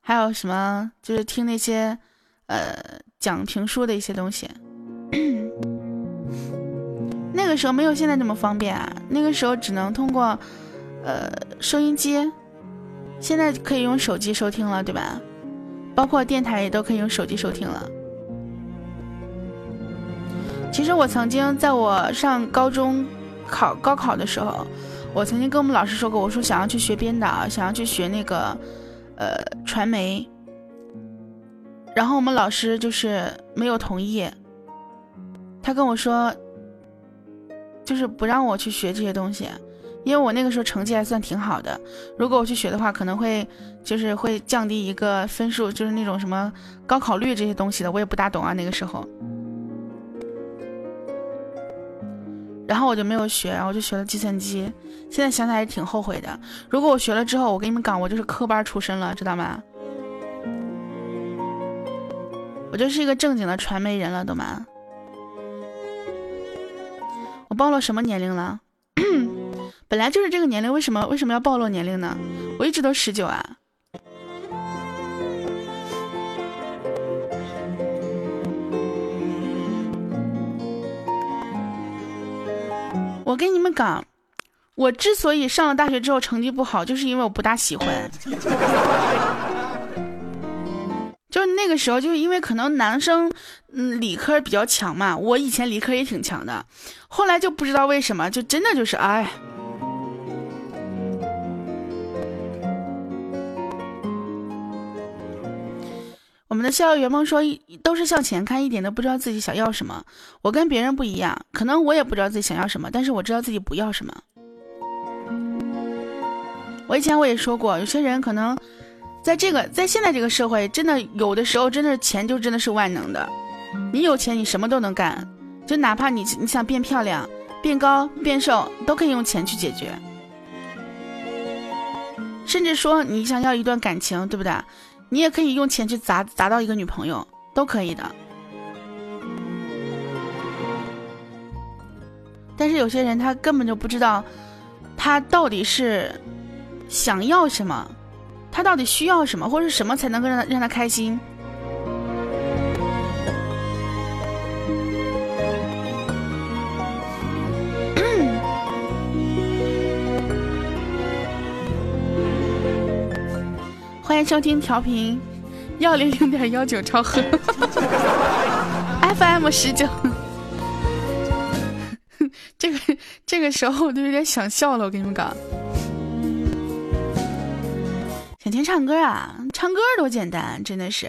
A: 还有什么就是听那些，呃，讲评书的一些东西。那个时候没有现在这么方便啊，那个时候只能通过，呃，收音机，现在可以用手机收听了，对吧？包括电台也都可以用手机收听了。其实我曾经在我上高中考高考的时候，我曾经跟我们老师说过，我说想要去学编导，想要去学那个，呃，传媒。然后我们老师就是没有同意，他跟我说。就是不让我去学这些东西，因为我那个时候成绩还算挺好的。如果我去学的话，可能会就是会降低一个分数，就是那种什么高考率这些东西的，我也不大懂啊那个时候。然后我就没有学，然后我就学了计算机。现在想起来也挺后悔的。如果我学了之后，我跟你们讲，我就是科班出身了，知道吗？我就是一个正经的传媒人了，懂吗？我暴露什么年龄了？本来就是这个年龄，为什么为什么要暴露年龄呢？我一直都十九啊！我跟你们讲，我之所以上了大学之后成绩不好，就是因为我不大喜欢。就是那个时候，就是因为可能男生，嗯，理科比较强嘛。我以前理科也挺强的，后来就不知道为什么，就真的就是哎。我们的校友圆梦说，都是向前看，一点都不知道自己想要什么。我跟别人不一样，可能我也不知道自己想要什么，但是我知道自己不要什么。我以前我也说过，有些人可能。在这个在现在这个社会，真的有的时候真的是钱就真的是万能的，你有钱你什么都能干，就哪怕你你想变漂亮、变高、变瘦，都可以用钱去解决。甚至说你想要一段感情，对不对？你也可以用钱去砸砸到一个女朋友，都可以的。但是有些人他根本就不知道，他到底是想要什么。他到底需要什么，或者是什么才能够让他让他开心？欢迎收听调频幺零零点幺九超赫 FM 十九。这个这个时候我都有点想笑了，我跟你们讲。想听唱歌啊？唱歌多简单，真的是。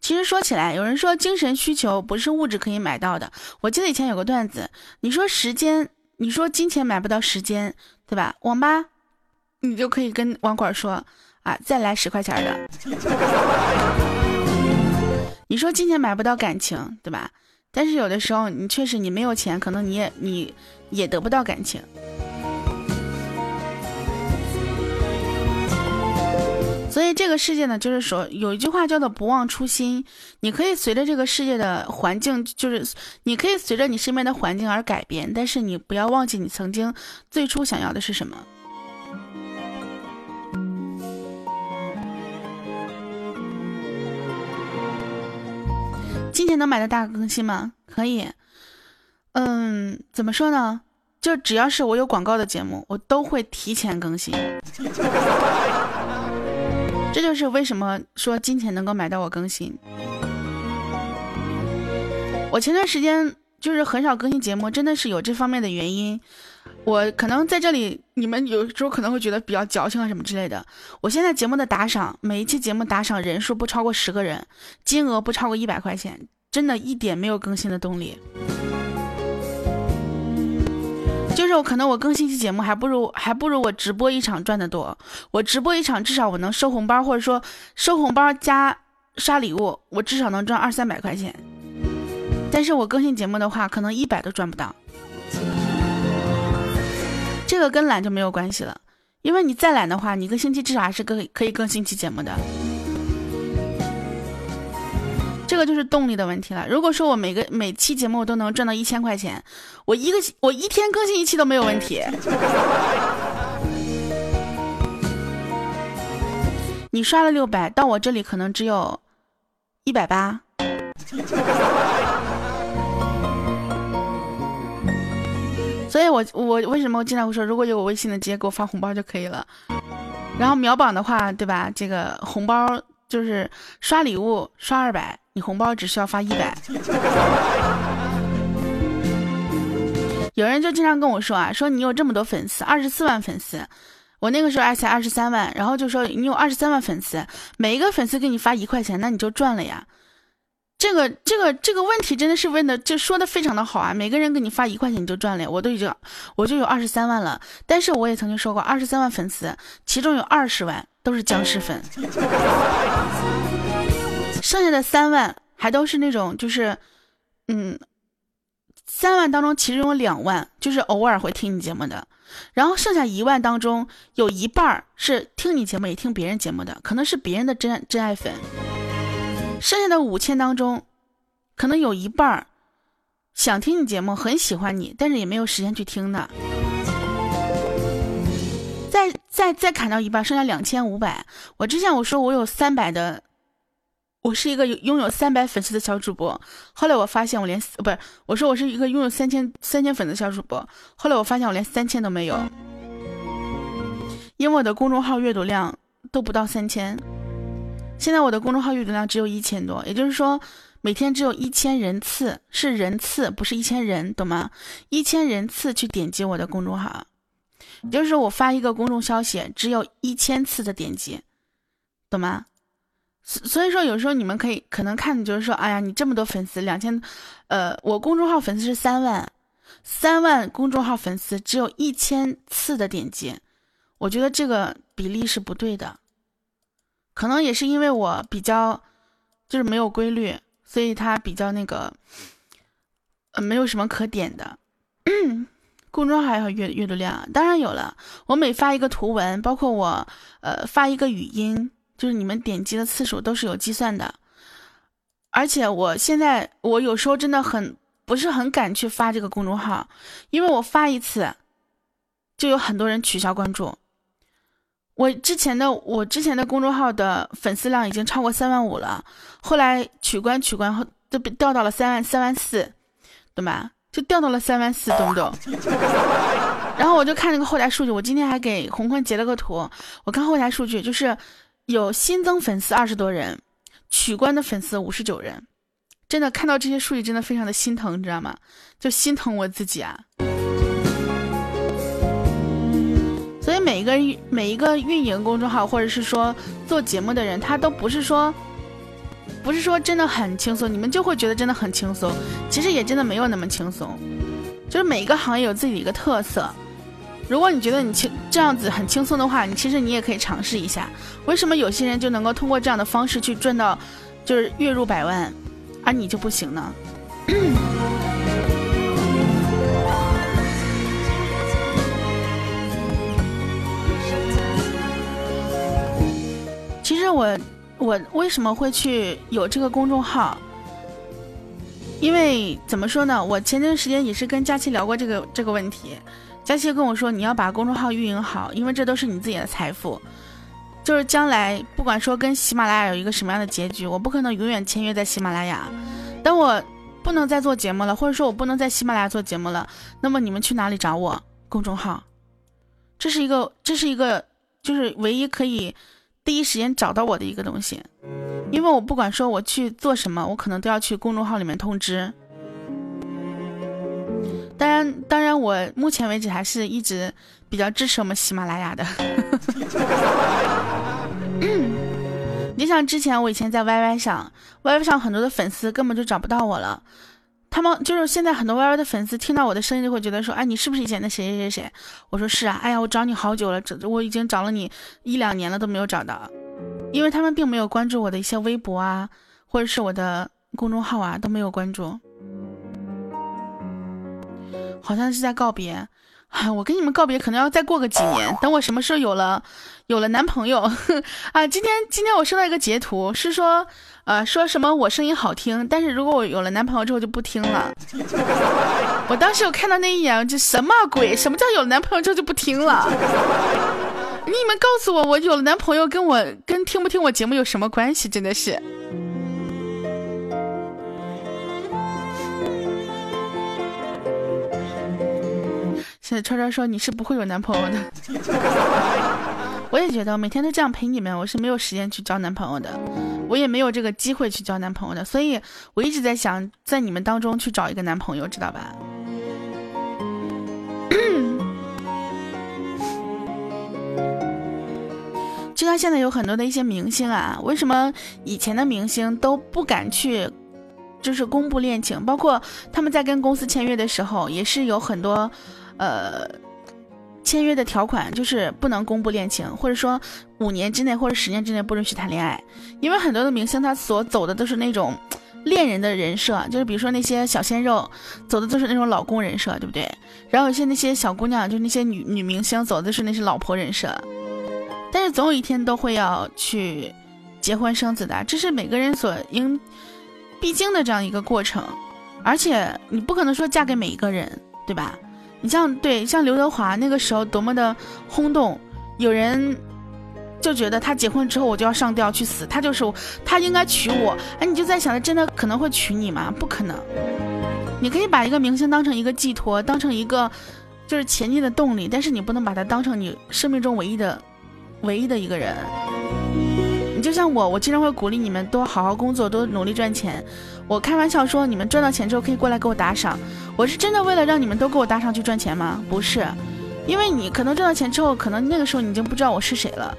A: 其实说起来，有人说精神需求不是物质可以买到的。我记得以前有个段子，你说时间，你说金钱买不到时间，对吧？网吧，你就可以跟网管说啊，再来十块钱的。你说金钱买不到感情，对吧？但是有的时候你确实你没有钱，可能你也你也得不到感情。所以这个世界呢，就是说有一句话叫做“不忘初心”。你可以随着这个世界的环境，就是你可以随着你身边的环境而改变，但是你不要忘记你曾经最初想要的是什么。今天能买到大更新吗？可以。嗯，怎么说呢？就只要是我有广告的节目，我都会提前更新。这就是为什么说金钱能够买到我更新。我前段时间就是很少更新节目，真的是有这方面的原因。我可能在这里，你们有时候可能会觉得比较矫情啊什么之类的。我现在节目的打赏，每一期节目打赏人数不超过十个人，金额不超过一百块钱，真的一点没有更新的动力。就是我可能我更新期节目还不如还不如我直播一场赚的多。我直播一场至少我能收红包，或者说收红包加刷礼物，我至少能赚二三百块钱。但是我更新节目的话，可能一百都赚不到。这个跟懒就没有关系了，因为你再懒的话，你一个星期至少还是更可以更新期节目的。这个就是动力的问题了。如果说我每个每期节目都能赚到一千块钱，我一个我一天更新一期都没有问题。你刷了六百，到我这里可能只有一百八。所以我我为什么我经常会说，如果有我微信的，直接给我发红包就可以了。然后秒榜的话，对吧？这个红包就是刷礼物刷二百。你红包只需要发一百，有人就经常跟我说啊，说你有这么多粉丝，二十四万粉丝，我那个时候才二十三万，然后就说你有二十三万粉丝，每一个粉丝给你发一块钱，那你就赚了呀。这个这个这个问题真的是问的，就说的非常的好啊，每个人给你发一块钱你就赚了，我都已经我就有二十三万了，但是我也曾经说过，二十三万粉丝，其中有二十万都是僵尸粉。剩下的三万还都是那种，就是，嗯，三万当中其实有两万就是偶尔会听你节目的，然后剩下一万当中有一半是听你节目也听别人节目的，可能是别人的真真爱粉。剩下的五千当中，可能有一半想听你节目，很喜欢你，但是也没有时间去听的。再再再砍到一半，剩下两千五百。我之前我说我有三百的。我是一个拥有三百粉丝的小主播，后来我发现我连不是我说我是一个拥有三千三千粉的小主播，后来我发现我连三千都没有，因为我的公众号阅读量都不到三千，现在我的公众号阅读量只有一千多，也就是说每天只有一千人次，是人次不是一千人，懂吗？一千人次去点击我的公众号，也就是我发一个公众消息只有一千次的点击，懂吗？所以说，有时候你们可以可能看的就是说，哎呀，你这么多粉丝，两千，呃，我公众号粉丝是三万，三万公众号粉丝只有一千次的点击，我觉得这个比例是不对的，可能也是因为我比较就是没有规律，所以它比较那个，呃，没有什么可点的。公众号还有阅阅读量，当然有了，我每发一个图文，包括我呃发一个语音。就是你们点击的次数都是有计算的，而且我现在我有时候真的很不是很敢去发这个公众号，因为我发一次就有很多人取消关注。我之前的我之前的公众号的粉丝量已经超过三万五了，后来取关取关后都被掉到了三万三万四，懂吧？就掉到了三万四，懂不懂？然后我就看那个后台数据，我今天还给红坤截了个图。我看后台数据，就是有新增粉丝二十多人，取关的粉丝五十九人。真的看到这些数据，真的非常的心疼，你知道吗？就心疼我自己啊。每一个每一个运营公众号，或者是说做节目的人，他都不是说。不是说真的很轻松，你们就会觉得真的很轻松，其实也真的没有那么轻松。就是每一个行业有自己的一个特色。如果你觉得你轻这样子很轻松的话，你其实你也可以尝试一下。为什么有些人就能够通过这样的方式去赚到，就是月入百万，而你就不行呢？其实我。我为什么会去有这个公众号？因为怎么说呢？我前段时间也是跟佳琪聊过这个这个问题。佳琪跟我说，你要把公众号运营好，因为这都是你自己的财富。就是将来不管说跟喜马拉雅有一个什么样的结局，我不可能永远签约在喜马拉雅。等我不能再做节目了，或者说我不能在喜马拉雅做节目了，那么你们去哪里找我？公众号，这是一个，这是一个，就是唯一可以。第一时间找到我的一个东西，因为我不管说我去做什么，我可能都要去公众号里面通知。当然，当然，我目前为止还是一直比较支持我们喜马拉雅的。你想之前我以前在 YY 上，YY 上很多的粉丝根本就找不到我了。他们就是现在很多 Y Y 的粉丝听到我的声音就会觉得说，哎，你是不是以前的谁谁谁谁？我说是啊，哎呀，我找你好久了，这我已经找了你一两年了都没有找到，因为他们并没有关注我的一些微博啊，或者是我的公众号啊都没有关注，好像是在告别。我跟你们告别，可能要再过个几年。等我什么时候有了，有了男朋友 啊？今天今天我收到一个截图，是说，呃，说什么我声音好听，但是如果我有了男朋友之后就不听了。我当时我看到那一眼，这什么鬼？什么叫有了男朋友之后就不听了？你们告诉我，我有了男朋友跟我跟听不听我节目有什么关系？真的是。现在超超说你是不会有男朋友的，我也觉得每天都这样陪你们，我是没有时间去交男朋友的，我也没有这个机会去交男朋友的，所以我一直在想在你们当中去找一个男朋友，知道吧？就像现在有很多的一些明星啊，为什么以前的明星都不敢去，就是公布恋情？包括他们在跟公司签约的时候，也是有很多。呃，签约的条款就是不能公布恋情，或者说五年之内或者十年之内不允许谈恋爱。因为很多的明星他所走的都是那种恋人的人设，就是比如说那些小鲜肉走的都是那种老公人设，对不对？然后有些那些小姑娘，就那些女女明星走的是那些老婆人设。但是总有一天都会要去结婚生子的，这是每个人所应必经的这样一个过程。而且你不可能说嫁给每一个人，对吧？你像对像刘德华那个时候多么的轰动，有人就觉得他结婚之后我就要上吊去死，他就是他应该娶我。哎，你就在想他真的可能会娶你吗？不可能。你可以把一个明星当成一个寄托，当成一个就是前进的动力，但是你不能把他当成你生命中唯一的唯一的一个人。你就像我，我经常会鼓励你们多好好工作，多努力赚钱。我开玩笑说，你们赚到钱之后可以过来给我打赏。我是真的为了让你们都给我打赏去赚钱吗？不是，因为你可能赚到钱之后，可能那个时候你已经不知道我是谁了。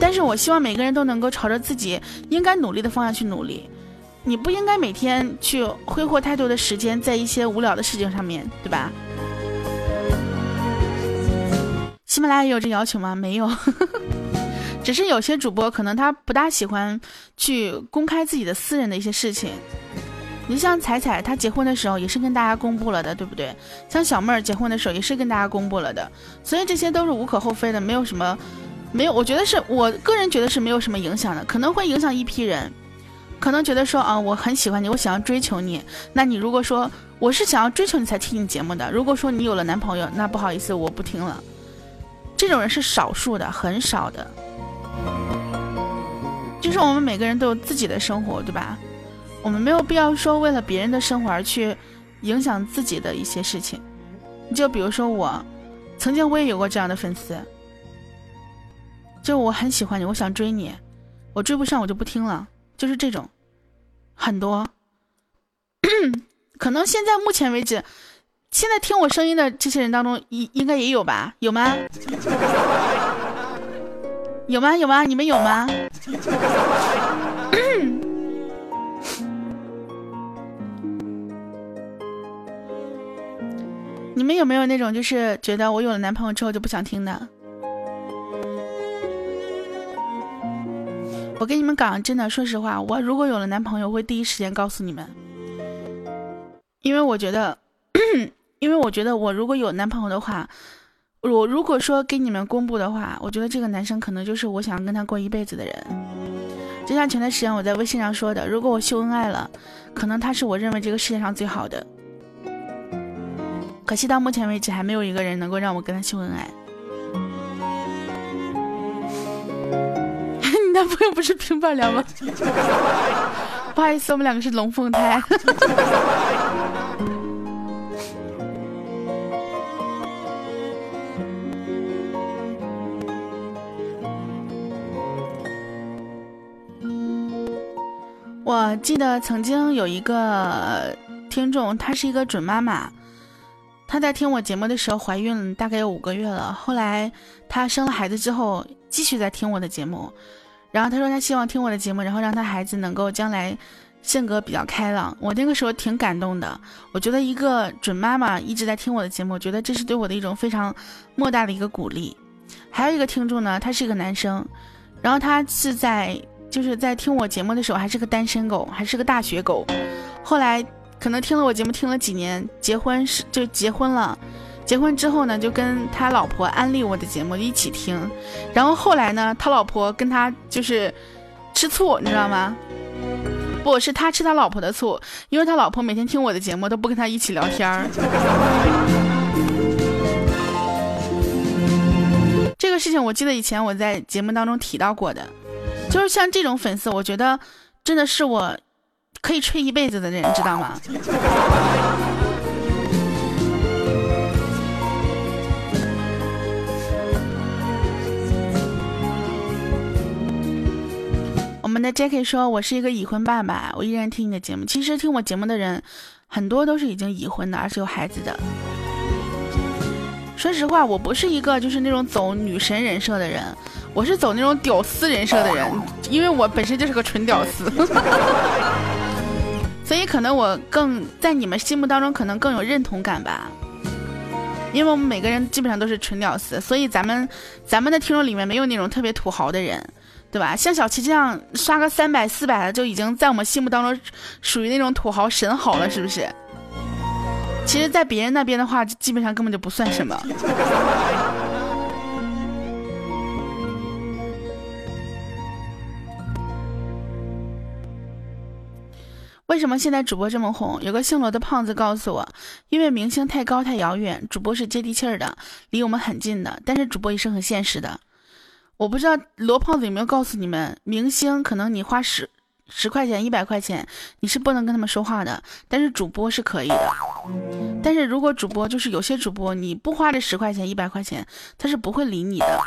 A: 但是我希望每个人都能够朝着自己应该努力的方向去努力。你不应该每天去挥霍太多的时间在一些无聊的事情上面对吧？喜马拉雅有这要求吗？没有，只是有些主播可能他不大喜欢去公开自己的私人的一些事情。你像彩彩，她结婚的时候也是跟大家公布了的，对不对？像小妹儿结婚的时候也是跟大家公布了的，所以这些都是无可厚非的，没有什么，没有，我觉得是我个人觉得是没有什么影响的，可能会影响一批人，可能觉得说啊，我很喜欢你，我想要追求你，那你如果说我是想要追求你才听你节目的，如果说你有了男朋友，那不好意思，我不听了，这种人是少数的，很少的，就是我们每个人都有自己的生活，对吧？我们没有必要说为了别人的生活而去影响自己的一些事情。就比如说我，曾经我也有过这样的粉丝，就我很喜欢你，我想追你，我追不上我就不听了，就是这种，很多。可能现在目前为止，现在听我声音的这些人当中，应应该也有吧？有吗？有吗？有吗？你们有吗？你们有没有那种就是觉得我有了男朋友之后就不想听的？我跟你们讲，真的，说实话，我如果有了男朋友，会第一时间告诉你们，因为我觉得，因为我觉得我如果有男朋友的话，我如果说给你们公布的话，我觉得这个男生可能就是我想跟他过一辈子的人。就像前段时间我在微信上说的，如果我秀恩爱了，可能他是我认为这个世界上最好的。可惜到目前为止还没有一个人能够让我跟他秀恩爱。你男朋友不是平板凉吗？不好意思，我们两个是龙凤胎。我记得曾经有一个听众，她是一个准妈妈。她在听我节目的时候怀孕大概有五个月了，后来她生了孩子之后继续在听我的节目，然后她说她希望听我的节目，然后让她孩子能够将来性格比较开朗。我那个时候挺感动的，我觉得一个准妈妈一直在听我的节目，我觉得这是对我的一种非常莫大的一个鼓励。还有一个听众呢，他是一个男生，然后他是在就是在听我节目的时候还是个单身狗，还是个大学狗，后来。可能听了我节目听了几年，结婚是就结婚了，结婚之后呢，就跟他老婆安利我的节目一起听，然后后来呢，他老婆跟他就是吃醋，你知道吗？不是他吃他老婆的醋，因为他老婆每天听我的节目都不跟他一起聊天儿。这个事情我记得以前我在节目当中提到过的，就是像这种粉丝，我觉得真的是我。可以吹一辈子的人，知道吗？我们的 Jackie 说：“我是一个已婚爸爸，我依然听你的节目。其实听我节目的人，很多都是已经已婚的，而且有孩子的。说实话，我不是一个就是那种走女神人设的人，我是走那种屌丝人设的人，因为我本身就是个纯屌丝。” 所以可能我更在你们心目当中可能更有认同感吧，因为我们每个人基本上都是纯屌丝，所以咱们咱们的听众里面没有那种特别土豪的人，对吧？像小琪这样刷个三百四百的就已经在我们心目当中属于那种土豪神豪了，是不是？其实，在别人那边的话，基本上根本就不算什么。为什么现在主播这么红？有个姓罗的胖子告诉我，因为明星太高太遥远，主播是接地气儿的，离我们很近的。但是主播也是很现实的。我不知道罗胖子有没有告诉你们，明星可能你花十十块钱、一百块钱，你是不能跟他们说话的，但是主播是可以的。但是如果主播就是有些主播，你不花这十块钱、一百块钱，他是不会理你的。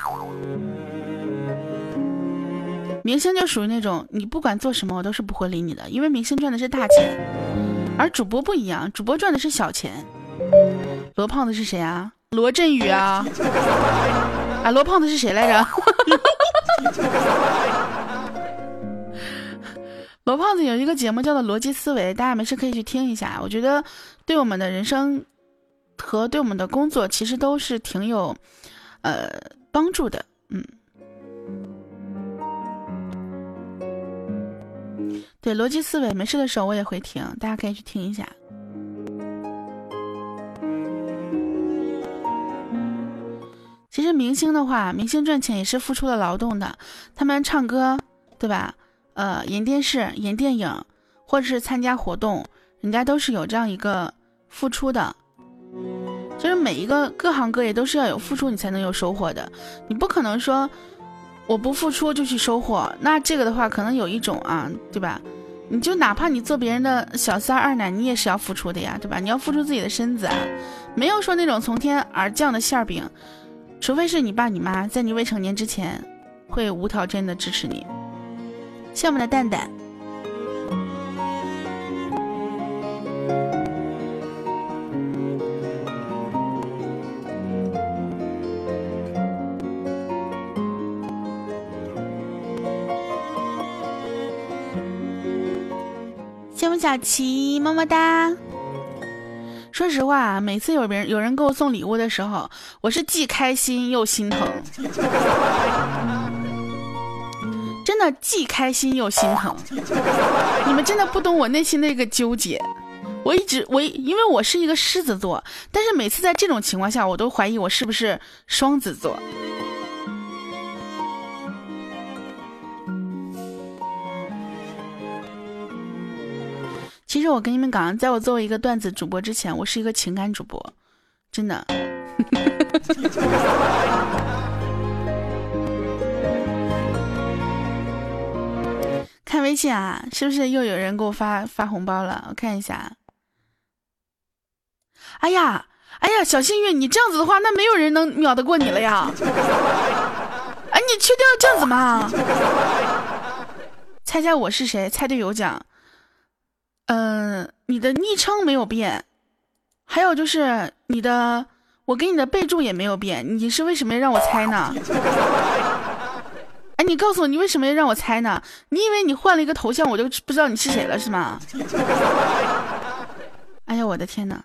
A: 明星就属于那种，你不管做什么，我都是不会理你的，因为明星赚的是大钱，而主播不一样，主播赚的是小钱。罗胖子是谁啊？罗振宇啊？啊，罗胖子是谁来着？罗胖子有一个节目叫做《逻辑思维》，大家没事可以去听一下，我觉得对我们的人生和对我们的工作其实都是挺有呃帮助的，嗯。对逻辑思维，没事的时候我也会听，大家可以去听一下。其实明星的话，明星赚钱也是付出了劳动的，他们唱歌，对吧？呃，演电视、演电影，或者是参加活动，人家都是有这样一个付出的。就是每一个各行各业都是要有付出，你才能有收获的。你不可能说我不付出就去收获，那这个的话可能有一种啊，对吧？你就哪怕你做别人的小三二奶，你也是要付出的呀，对吧？你要付出自己的身子啊，没有说那种从天而降的馅饼，除非是你爸你妈在你未成年之前会无条件的支持你。谢我们的蛋蛋。小琪，么么哒。说实话啊，每次有别人有人给我送礼物的时候，我是既开心又心疼，真的既开心又心疼。你们真的不懂我内心那个纠结。我一直我因为我是一个狮子座，但是每次在这种情况下，我都怀疑我是不是双子座。其实我跟你们讲，在我作为一个段子主播之前，我是一个情感主播，真的。看微信啊，是不是又有人给我发发红包了？我看一下。哎呀，哎呀，小幸运，你这样子的话，那没有人能秒得过你了呀！哎，你确定要这样子吗？猜猜我是谁？猜对有奖。嗯，你的昵称没有变，还有就是你的，我给你的备注也没有变。你是为什么要让我猜呢？哎，你告诉我，你为什么要让我猜呢？你以为你换了一个头像，我就不知道你是谁了是吗？哎呀，我的天哪！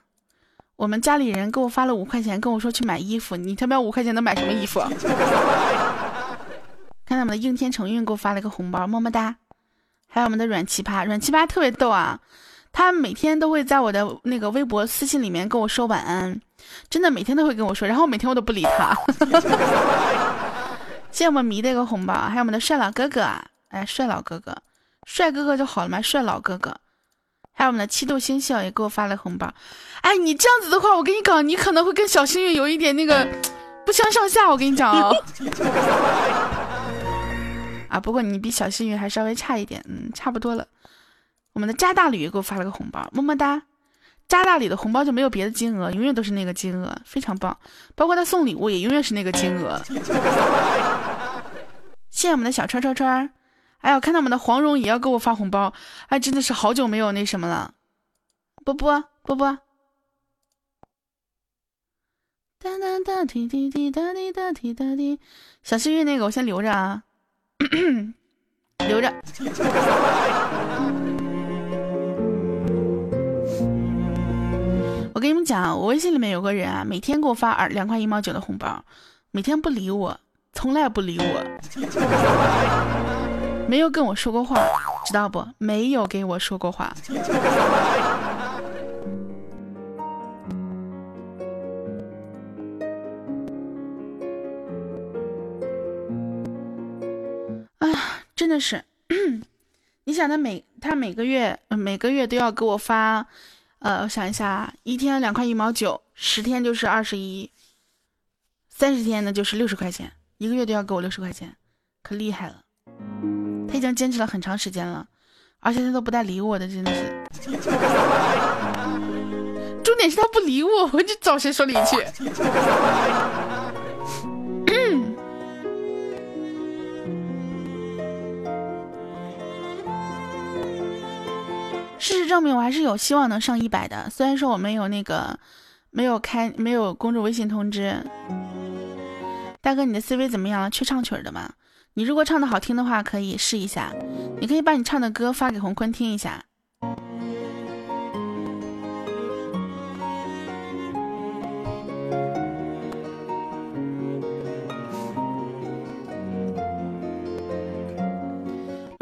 A: 我们家里人给我发了五块钱，跟我说去买衣服。你他妈五块钱能买什么衣服？看到我们的应天成运给我发了一个红包，么么哒。还有我们的软奇葩，软奇葩特别逗啊！他每天都会在我的那个微博私信里面跟我说晚安，真的每天都会跟我说，然后每天我都不理他。谢谢我们迷的一个红包，还有我们的帅老哥哥啊！哎，帅老哥哥，帅哥哥就好了嘛，帅老哥哥。还有我们的七度星笑也给我发了红包。哎，你这样子的话，我跟你讲，你可能会跟小幸运有一点那个不相上下。我跟你讲哦。啊，不过你比小幸运还稍微差一点，嗯，差不多了。我们的渣大吕给我发了个红包，么么哒。渣大吕的红包就没有别的金额，永远都是那个金额，非常棒。包括他送礼物也永远是那个金额。谢谢我们的小川川川，哎呀，看到我们的黄蓉也要给我发红包，哎，真的是好久没有那什么了。波波波波。哒哒哒滴滴滴哒滴哒滴哒滴，小幸运那个我先留着啊。留着。我跟你们讲，我微信里面有个人啊，每天给我发二两块一毛九的红包，每天不理我，从来不理我，没有跟我说过话，知道不？没有给我说过话。啊真的是，你想他每他每个月每个月都要给我发，呃，我想一下，一天两块一毛九，十天就是二十一，三十天呢就是六十块钱，一个月都要给我六十块钱，可厉害了。他已经坚持了很长时间了，而且他都不带理我的，真的是。重点是他不理我，我就找谁说理去。事实证明，我还是有希望能上一百的。虽然说我没有那个，没有开，没有公众微信通知。大哥，你的 CV 怎么样了？缺唱曲的吗？你如果唱的好听的话，可以试一下。你可以把你唱的歌发给洪坤听一下。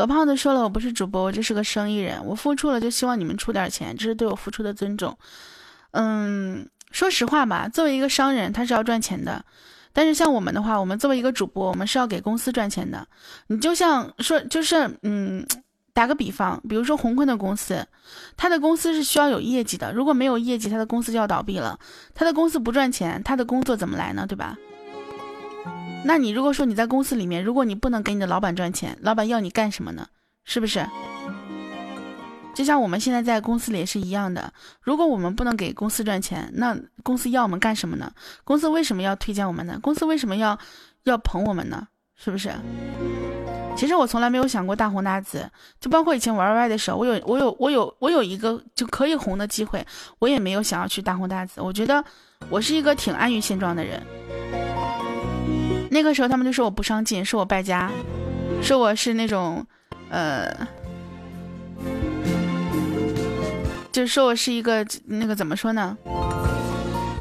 A: 罗胖子说了，我不是主播，我就是个生意人。我付出了，就希望你们出点钱，这是对我付出的尊重。嗯，说实话吧，作为一个商人，他是要赚钱的。但是像我们的话，我们作为一个主播，我们是要给公司赚钱的。你就像说，就是嗯，打个比方，比如说洪坤的公司，他的公司是需要有业绩的。如果没有业绩，他的公司就要倒闭了。他的公司不赚钱，他的工作怎么来呢？对吧？那你如果说你在公司里面，如果你不能给你的老板赚钱，老板要你干什么呢？是不是？就像我们现在在公司里也是一样的。如果我们不能给公司赚钱，那公司要我们干什么呢？公司为什么要推荐我们呢？公司为什么要要捧我们呢？是不是？其实我从来没有想过大红大紫，就包括以前玩 Y 的时候，我有我有我有我有一个就可以红的机会，我也没有想要去大红大紫。我觉得我是一个挺安于现状的人。那个时候他们就说我不上进，说我败家，说我是那种，呃，就说我是一个那个怎么说呢？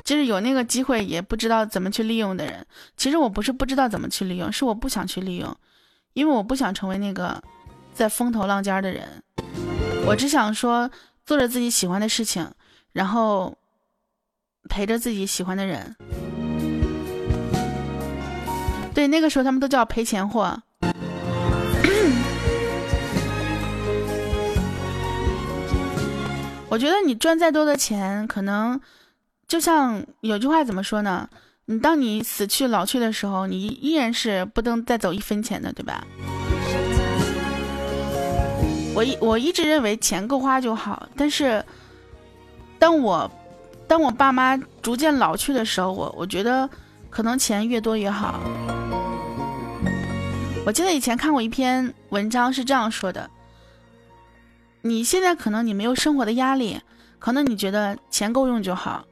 A: 就是有那个机会也不知道怎么去利用的人。其实我不是不知道怎么去利用，是我不想去利用。因为我不想成为那个在风头浪尖的人，我只想说做着自己喜欢的事情，然后陪着自己喜欢的人。对，那个时候他们都叫赔钱货。我觉得你赚再多的钱，可能就像有句话怎么说呢？你当你死去老去的时候，你依然是不能再走一分钱的，对吧？我一我一直认为钱够花就好，但是当我当我爸妈逐渐老去的时候，我我觉得可能钱越多越好。我记得以前看过一篇文章是这样说的：你现在可能你没有生活的压力，可能你觉得钱够用就好。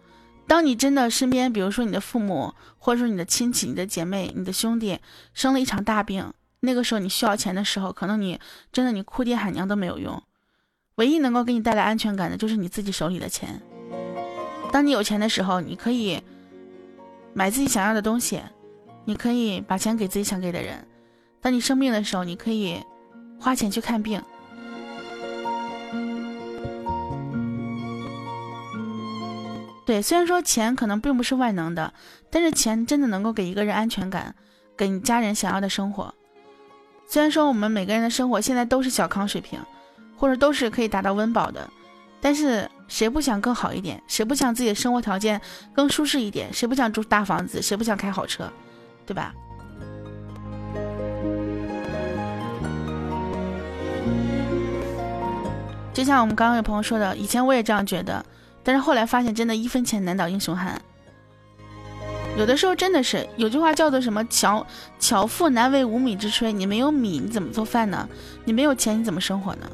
A: 当你真的身边，比如说你的父母，或者说你的亲戚、你的姐妹、你的兄弟生了一场大病，那个时候你需要钱的时候，可能你真的你哭爹喊娘都没有用，唯一能够给你带来安全感的就是你自己手里的钱。当你有钱的时候，你可以买自己想要的东西，你可以把钱给自己想给的人。当你生病的时候，你可以花钱去看病。对，虽然说钱可能并不是万能的，但是钱真的能够给一个人安全感，给你家人想要的生活。虽然说我们每个人的生活现在都是小康水平，或者都是可以达到温饱的，但是谁不想更好一点？谁不想自己的生活条件更舒适一点？谁不想住大房子？谁不想开好车？对吧？就像我们刚刚有朋友说的，以前我也这样觉得。但是后来发现，真的一分钱难倒英雄汉。有的时候真的是有句话叫做什么“巧巧妇难为无米之炊”，你没有米你怎么做饭呢？你没有钱你怎么生活呢？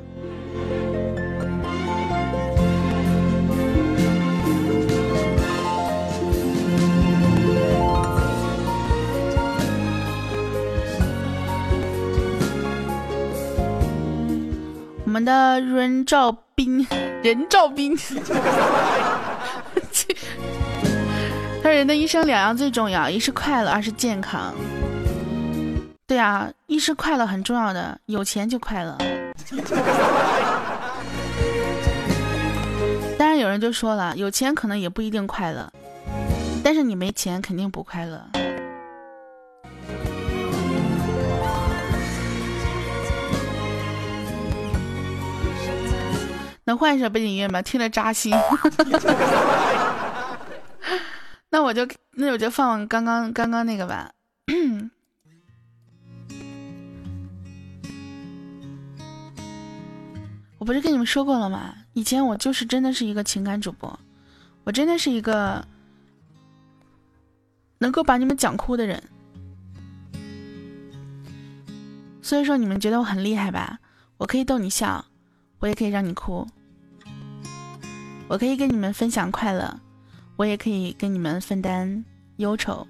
A: 我们的任兆斌。人照兵，他说：“人的一生两样最重要，一是快乐，二是健康。”对啊，一是快乐很重要的，有钱就快乐。当然，有人就说了，有钱可能也不一定快乐，但是你没钱肯定不快乐。能换一首背景音乐吗？听着扎心。那我就那我就放刚刚刚刚那个吧。我不是跟你们说过了吗？以前我就是真的是一个情感主播，我真的是一个能够把你们讲哭的人。所以说你们觉得我很厉害吧？我可以逗你笑。我也可以让你哭，我可以跟你们分享快乐，我也可以跟你们分担忧愁，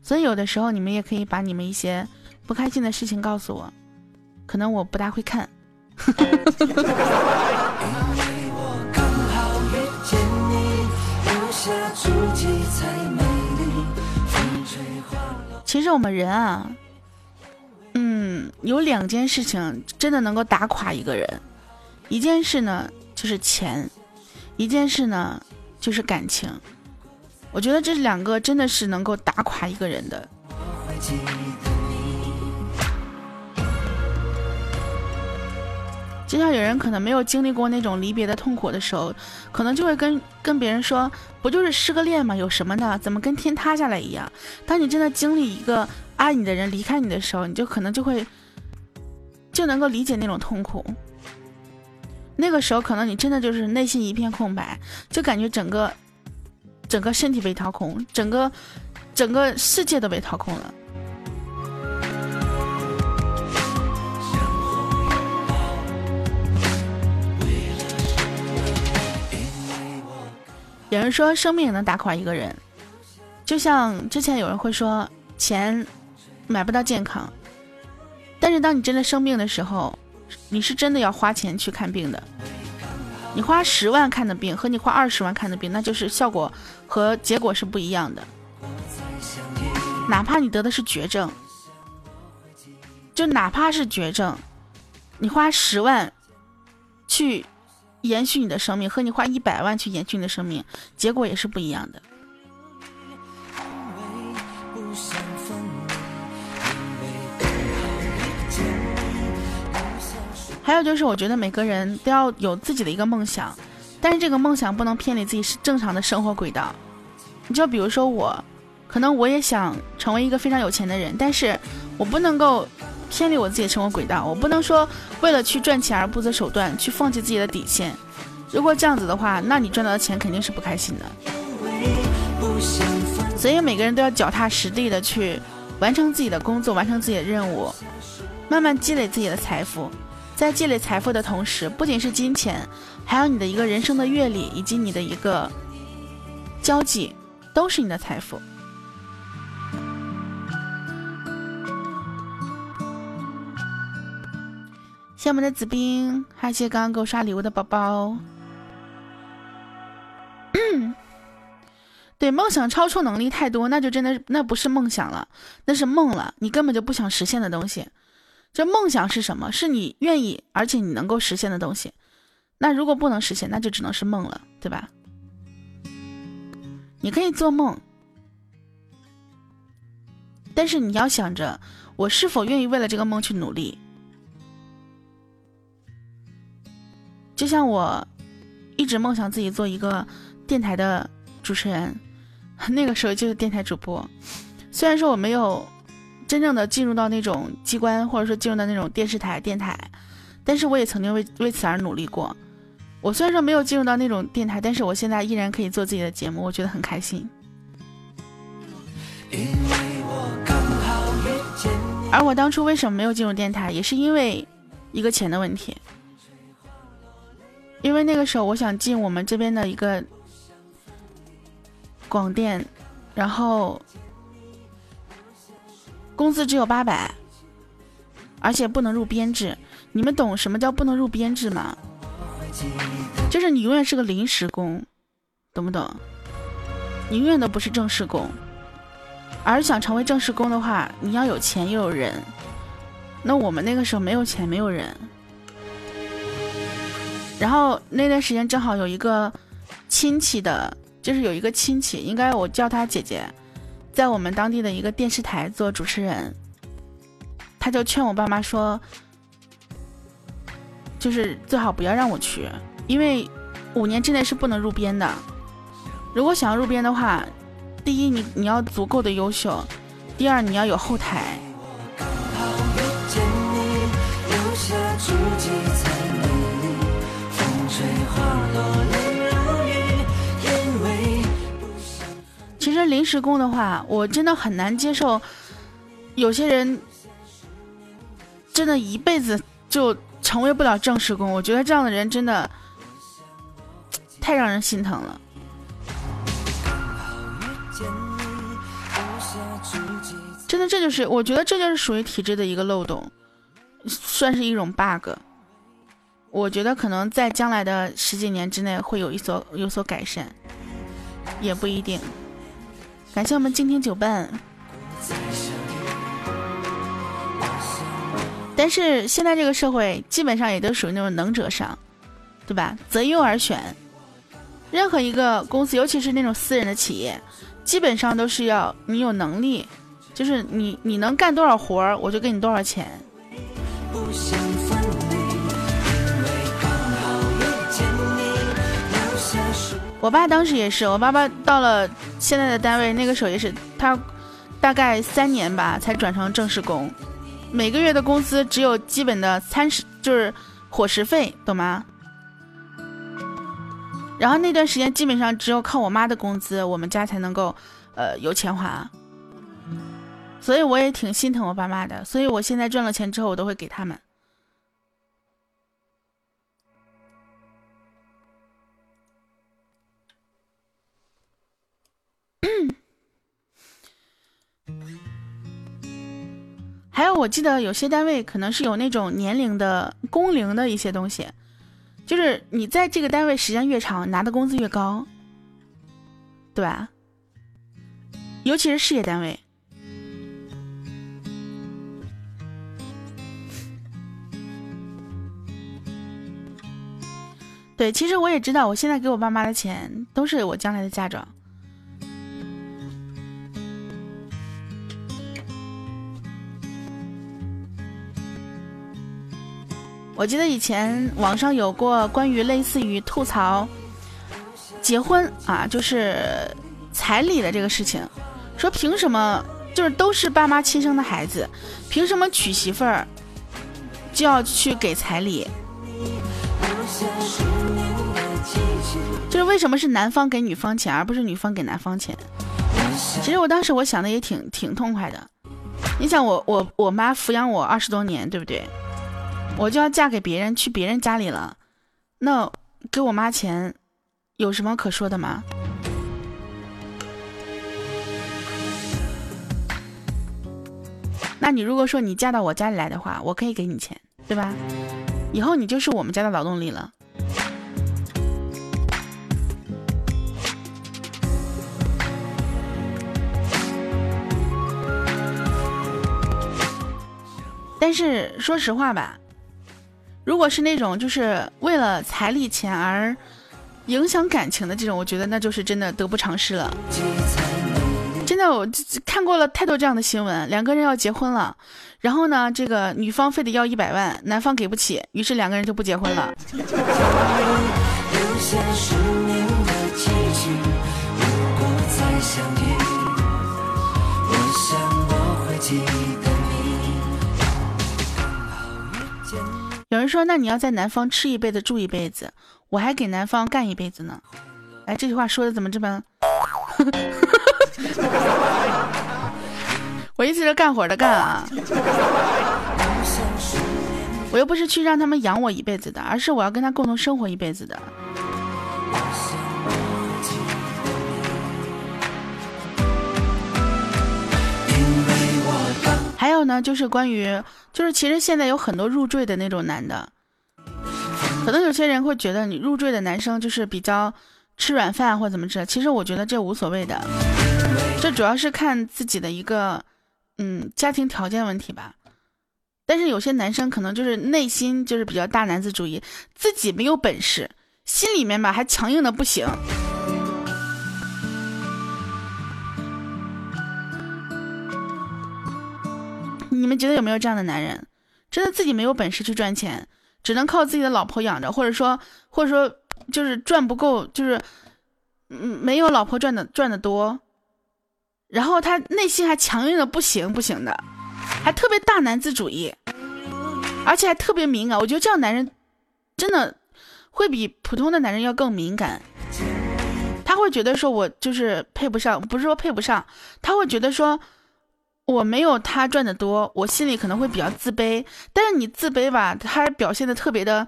A: 所以有的时候你们也可以把你们一些不开心的事情告诉我，可能我不大会看。其实我们人啊，嗯，有两件事情真的能够打垮一个人。一件事呢，就是钱；一件事呢，就是感情。我觉得这两个真的是能够打垮一个人的。就像有人可能没有经历过那种离别的痛苦的时候，可能就会跟跟别人说：“不就是失个恋吗？有什么的？怎么跟天塌下来一样？”当你真的经历一个爱你的人离开你的时候，你就可能就会就能够理解那种痛苦。那个时候可能你真的就是内心一片空白，就感觉整个整个身体被掏空，整个整个世界都被掏空了。有人说生命也能打垮一个人，就像之前有人会说钱买不到健康，但是当你真的生病的时候，你是真的要花钱去看病的。你花十万看的病和你花二十万看的病，那就是效果和结果是不一样的。哪怕你得的是绝症，就哪怕是绝症，你花十万去。延续你的生命和你花一百万去延续你的生命，结果也是不一样的。还有就是，我觉得每个人都要有自己的一个梦想，但是这个梦想不能偏离自己是正常的生活轨道。你就比如说我，可能我也想成为一个非常有钱的人，但是我不能够。偏离我自己的生活轨道，我不能说为了去赚钱而不择手段，去放弃自己的底线。如果这样子的话，那你赚到的钱肯定是不开心的。所以每个人都要脚踏实地的去完成自己的工作，完成自己的任务，慢慢积累自己的财富。在积累财富的同时，不仅是金钱，还有你的一个人生的阅历以及你的一个交际，都是你的财富。谢我们的子冰，还谢刚刚给我刷礼物的宝宝。对，梦想超出能力太多，那就真的那不是梦想了，那是梦了。你根本就不想实现的东西。这梦想是什么？是你愿意而且你能够实现的东西。那如果不能实现，那就只能是梦了，对吧？你可以做梦，但是你要想着，我是否愿意为了这个梦去努力。就像我一直梦想自己做一个电台的主持人，那个时候就是电台主播。虽然说我没有真正的进入到那种机关，或者说进入到那种电视台、电台，但是我也曾经为为此而努力过。我虽然说没有进入到那种电台，但是我现在依然可以做自己的节目，我觉得很开心。而我当初为什么没有进入电台，也是因为一个钱的问题。因为那个时候我想进我们这边的一个广电，然后工资只有八百，而且不能入编制。你们懂什么叫不能入编制吗？就是你永远是个临时工，懂不懂？你永远都不是正式工。而想成为正式工的话，你要有钱又有人。那我们那个时候没有钱，没有人。然后那段时间正好有一个亲戚的，就是有一个亲戚，应该我叫他姐姐，在我们当地的一个电视台做主持人，他就劝我爸妈说，就是最好不要让我去，因为五年之内是不能入编的。如果想要入编的话，第一你你要足够的优秀，第二你要有后台。其实临时工的话，我真的很难接受。有些人真的一辈子就成为不了正式工，我觉得这样的人真的太让人心疼了。真的，这就是我觉得这就是属于体制的一个漏洞，算是一种 bug。我觉得可能在将来的十几年之内会有一所有所改善，也不一定。感谢我们静听酒伴。但是现在这个社会基本上也都属于那种能者上，对吧？择优而选。任何一个公司，尤其是那种私人的企业，基本上都是要你有能力，就是你你能干多少活儿，我就给你多少钱。我爸当时也是，我爸爸到了现在的单位，那个时候也是，他大概三年吧才转成正式工，每个月的工资只有基本的餐食，就是伙食费，懂吗？然后那段时间基本上只有靠我妈的工资，我们家才能够，呃，有钱花。所以我也挺心疼我爸妈的，所以我现在赚了钱之后，我都会给他们。还有，我记得有些单位可能是有那种年龄的工龄的一些东西，就是你在这个单位时间越长，拿的工资越高，对吧？尤其是事业单位。对，其实我也知道，我现在给我爸妈的钱都是我将来的嫁妆。我记得以前网上有过关于类似于吐槽结婚啊，就是彩礼的这个事情，说凭什么就是都是爸妈亲生的孩子，凭什么娶媳妇儿就要去给彩礼？就是为什么是男方给女方钱，而不是女方给男方钱？其实我当时我想的也挺挺痛快的。你想我我我妈抚养我二十多年，对不对？我就要嫁给别人去别人家里了，那给我妈钱有什么可说的吗？那你如果说你嫁到我家里来的话，我可以给你钱，对吧？以后你就是我们家的劳动力了。但是说实话吧。如果是那种就是为了彩礼钱而影响感情的这种，我觉得那就是真的得不偿失了。真的，我看过了太多这样的新闻，两个人要结婚了，然后呢，这个女方非得要一百万，男方给不起，于是两个人就不结婚了。有人说：“那你要在南方吃一辈子住一辈子，我还给南方干一辈子呢。”哎，这句话说的怎么这么…… 我意思是干活的干啊！我又不是去让他们养我一辈子的，而是我要跟他共同生活一辈子的。还有呢，就是关于，就是其实现在有很多入赘的那种男的，可能有些人会觉得你入赘的男生就是比较吃软饭或怎么着，其实我觉得这无所谓的，这主要是看自己的一个嗯家庭条件问题吧。但是有些男生可能就是内心就是比较大男子主义，自己没有本事，心里面吧还强硬的不行。你们觉得有没有这样的男人，真的自己没有本事去赚钱，只能靠自己的老婆养着，或者说，或者说就是赚不够，就是嗯没有老婆赚的赚的多，然后他内心还强硬的不行不行的，还特别大男子主义，而且还特别敏感。我觉得这样男人真的会比普通的男人要更敏感，他会觉得说我就是配不上，不是说配不上，他会觉得说。我没有他赚的多，我心里可能会比较自卑。但是你自卑吧，他表现的特别的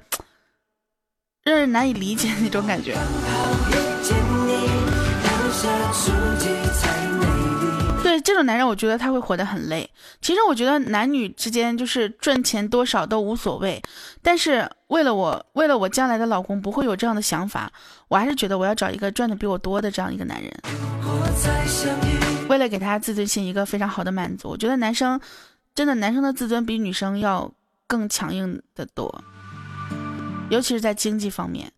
A: 让人难以理解那种感觉。对这种男人，我觉得他会活得很累。其实我觉得男女之间就是赚钱多少都无所谓，但是为了我，为了我将来的老公不会有这样的想法，我还是觉得我要找一个赚的比我多的这样一个男人。为了给他自尊心一个非常好的满足，我觉得男生真的男生的自尊比女生要更强硬的多，尤其是在经济方面。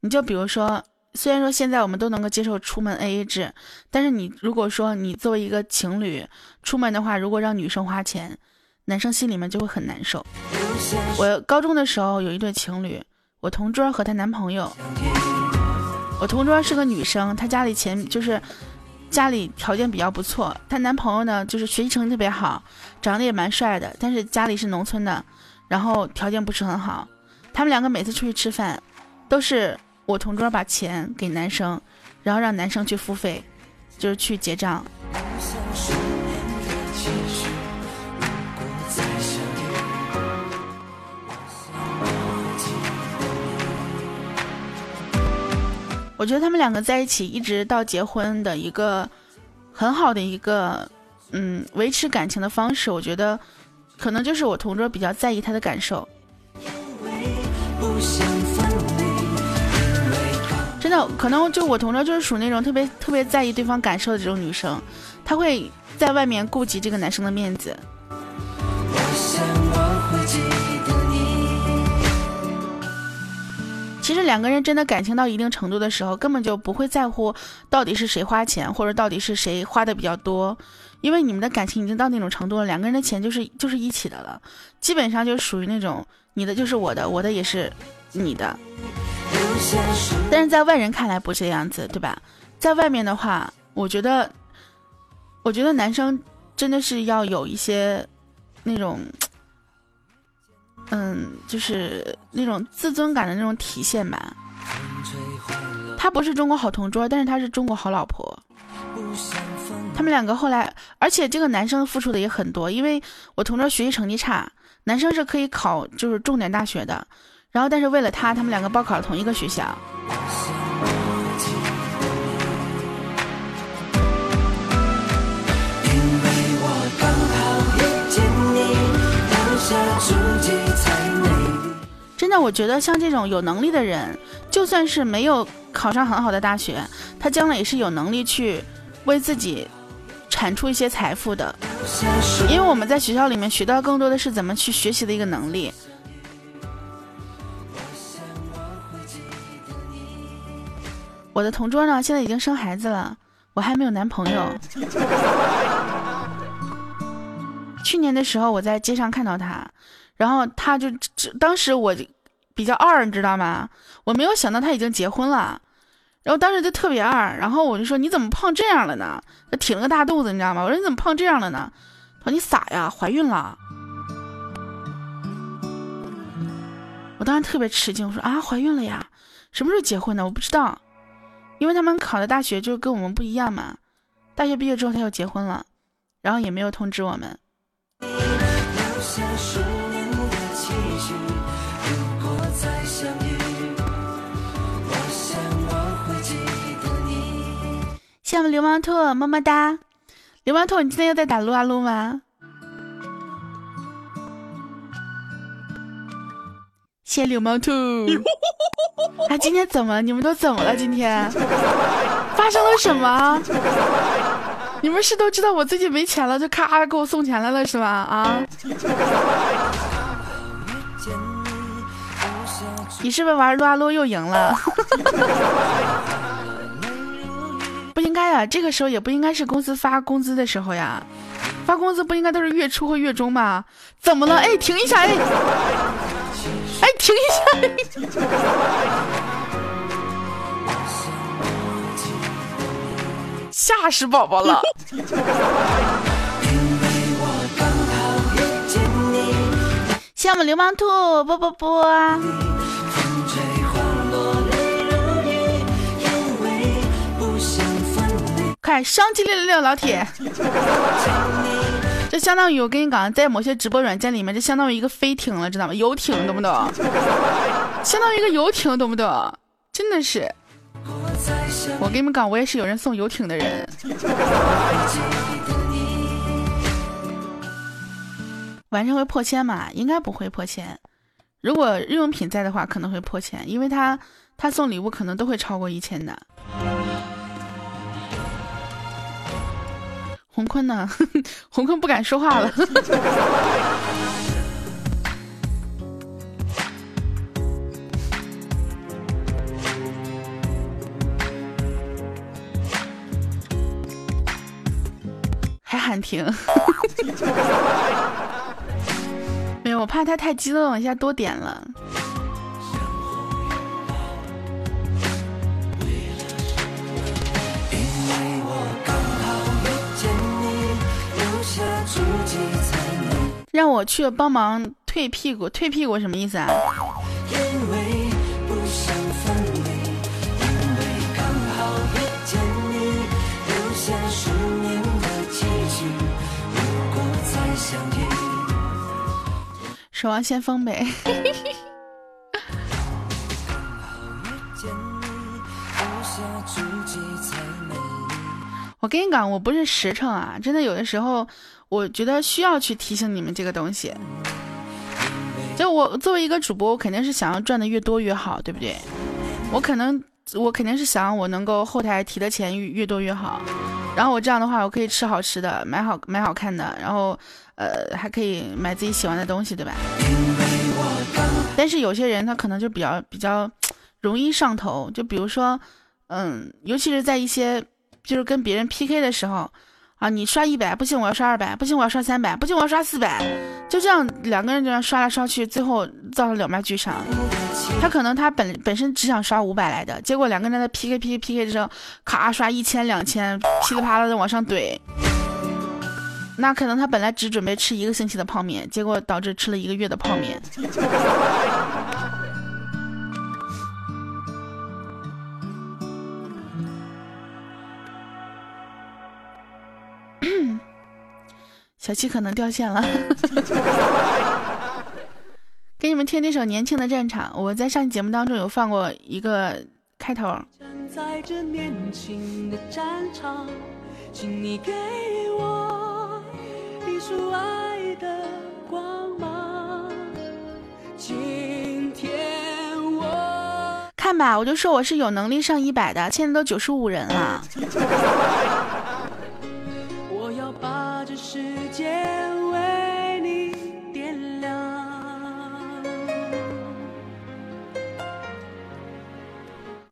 A: 你就比如说，虽然说现在我们都能够接受出门 AA 制，但是你如果说你作为一个情侣出门的话，如果让女生花钱，男生心里面就会很难受。我高中的时候有一对情侣，我同桌和她男朋友，我同桌是个女生，她家里钱就是。家里条件比较不错，她男朋友呢就是学习成绩特别好，长得也蛮帅的，但是家里是农村的，然后条件不是很好。他们两个每次出去吃饭，都是我同桌把钱给男生，然后让男生去付费，就是去结账。我觉得他们两个在一起一直到结婚的一个很好的一个嗯维持感情的方式，我觉得可能就是我同桌比较在意他的感受。真的，可能就我同桌就是属那种特别特别在意对方感受的这种女生，她会在外面顾及这个男生的面子。两个人真的感情到一定程度的时候，根本就不会在乎到底是谁花钱，或者到底是谁花的比较多，因为你们的感情已经到那种程度了，两个人的钱就是就是一起的了，基本上就属于那种你的就是我的，我的也是你的。但是在外人看来不这样子，对吧？在外面的话，我觉得，我觉得男生真的是要有一些那种。嗯，就是那种自尊感的那种体现吧。他不是中国好同桌，但是他是中国好老婆。他们两个后来，而且这个男生付出的也很多，因为我同桌学习成绩差，男生是可以考就是重点大学的，然后但是为了他，他们两个报考了同一个学校。真的，我觉得像这种有能力的人，就算是没有考上很好的大学，他将来也是有能力去为自己产出一些财富的。因为我们在学校里面学到更多的是怎么去学习的一个能力。我的同桌呢，现在已经生孩子了，我还没有男朋友。去年的时候，我在街上看到他，然后他就当时我比较二，你知道吗？我没有想到他已经结婚了，然后当时就特别二，然后我就说你怎么胖这样了呢？他挺了个大肚子，你知道吗？我说你怎么胖这样了呢？他说你傻呀，怀孕了。我当时特别吃惊，我说啊，怀孕了呀？什么时候结婚的？我不知道，因为他们考的大学就跟我们不一样嘛。大学毕业之后他就结婚了，然后也没有通知我们。谢我们流氓兔，么么哒！流氓兔，你今天又在打撸啊撸吗？谢流氓兔！啊，今天怎么了？你们都怎么了？今天发生了什么？你们是都知道我最近没钱了，就咔给我送钱来了是吧？啊！你是不是玩撸啊撸又赢了？不应该呀，这个时候也不应该是公司发工资的时候呀，发工资不应该都是月初或月中吗？怎么了？哎，停一下！哎，哎，停一下！吓死宝宝了！谢我们流氓兔，啵啵啵。快双击六六六，老铁！这相当于我跟你讲，在某些直播软件里面，这相当于一个飞艇了，知道吗？游艇，懂不懂？相当于一个游艇，懂不懂？真的是。我跟你们讲，我也是有人送游艇的人。晚上会破千吗？应该不会破千。如果日用品在的话，可能会破千，因为他他送礼物可能都会超过一千的。洪坤呢？洪坤不敢说话了。还喊停？没有，我怕他太激动，一下多点了。让我去帮忙退屁股，退屁股什么意思啊？守望先锋呗。我跟你讲，我不是实诚啊，真的有的时候，我觉得需要去提醒你们这个东西。就我作为一个主播，我肯定是想要赚的越多越好，对不对？我可能我肯定是想我能够后台提的钱越越多越好，然后我这样的话，我可以吃好吃的，买好买好看的，然后呃还可以买自己喜欢的东西，对吧？但是有些人他可能就比较比较容易上头，就比如说，嗯，尤其是在一些就是跟别人 PK 的时候。啊！你刷一百不行，我要刷二百不行，我要刷三百不行，我要刷四百，就这样两个人这样刷来刷去，最后造成两败俱伤。他可能他本本身只想刷五百来的，结果两个人在 PK PK PK 的时候，咔刷一千两千，噼里啪啦的往上怼。那可能他本来只准备吃一个星期的泡面，结果导致吃了一个月的泡面。小七可能掉线了，给你们听这首《年轻的战场》。我在上期节目当中有放过一个开头。看吧，我就说我是有能力上一百的，现在都九十五人了。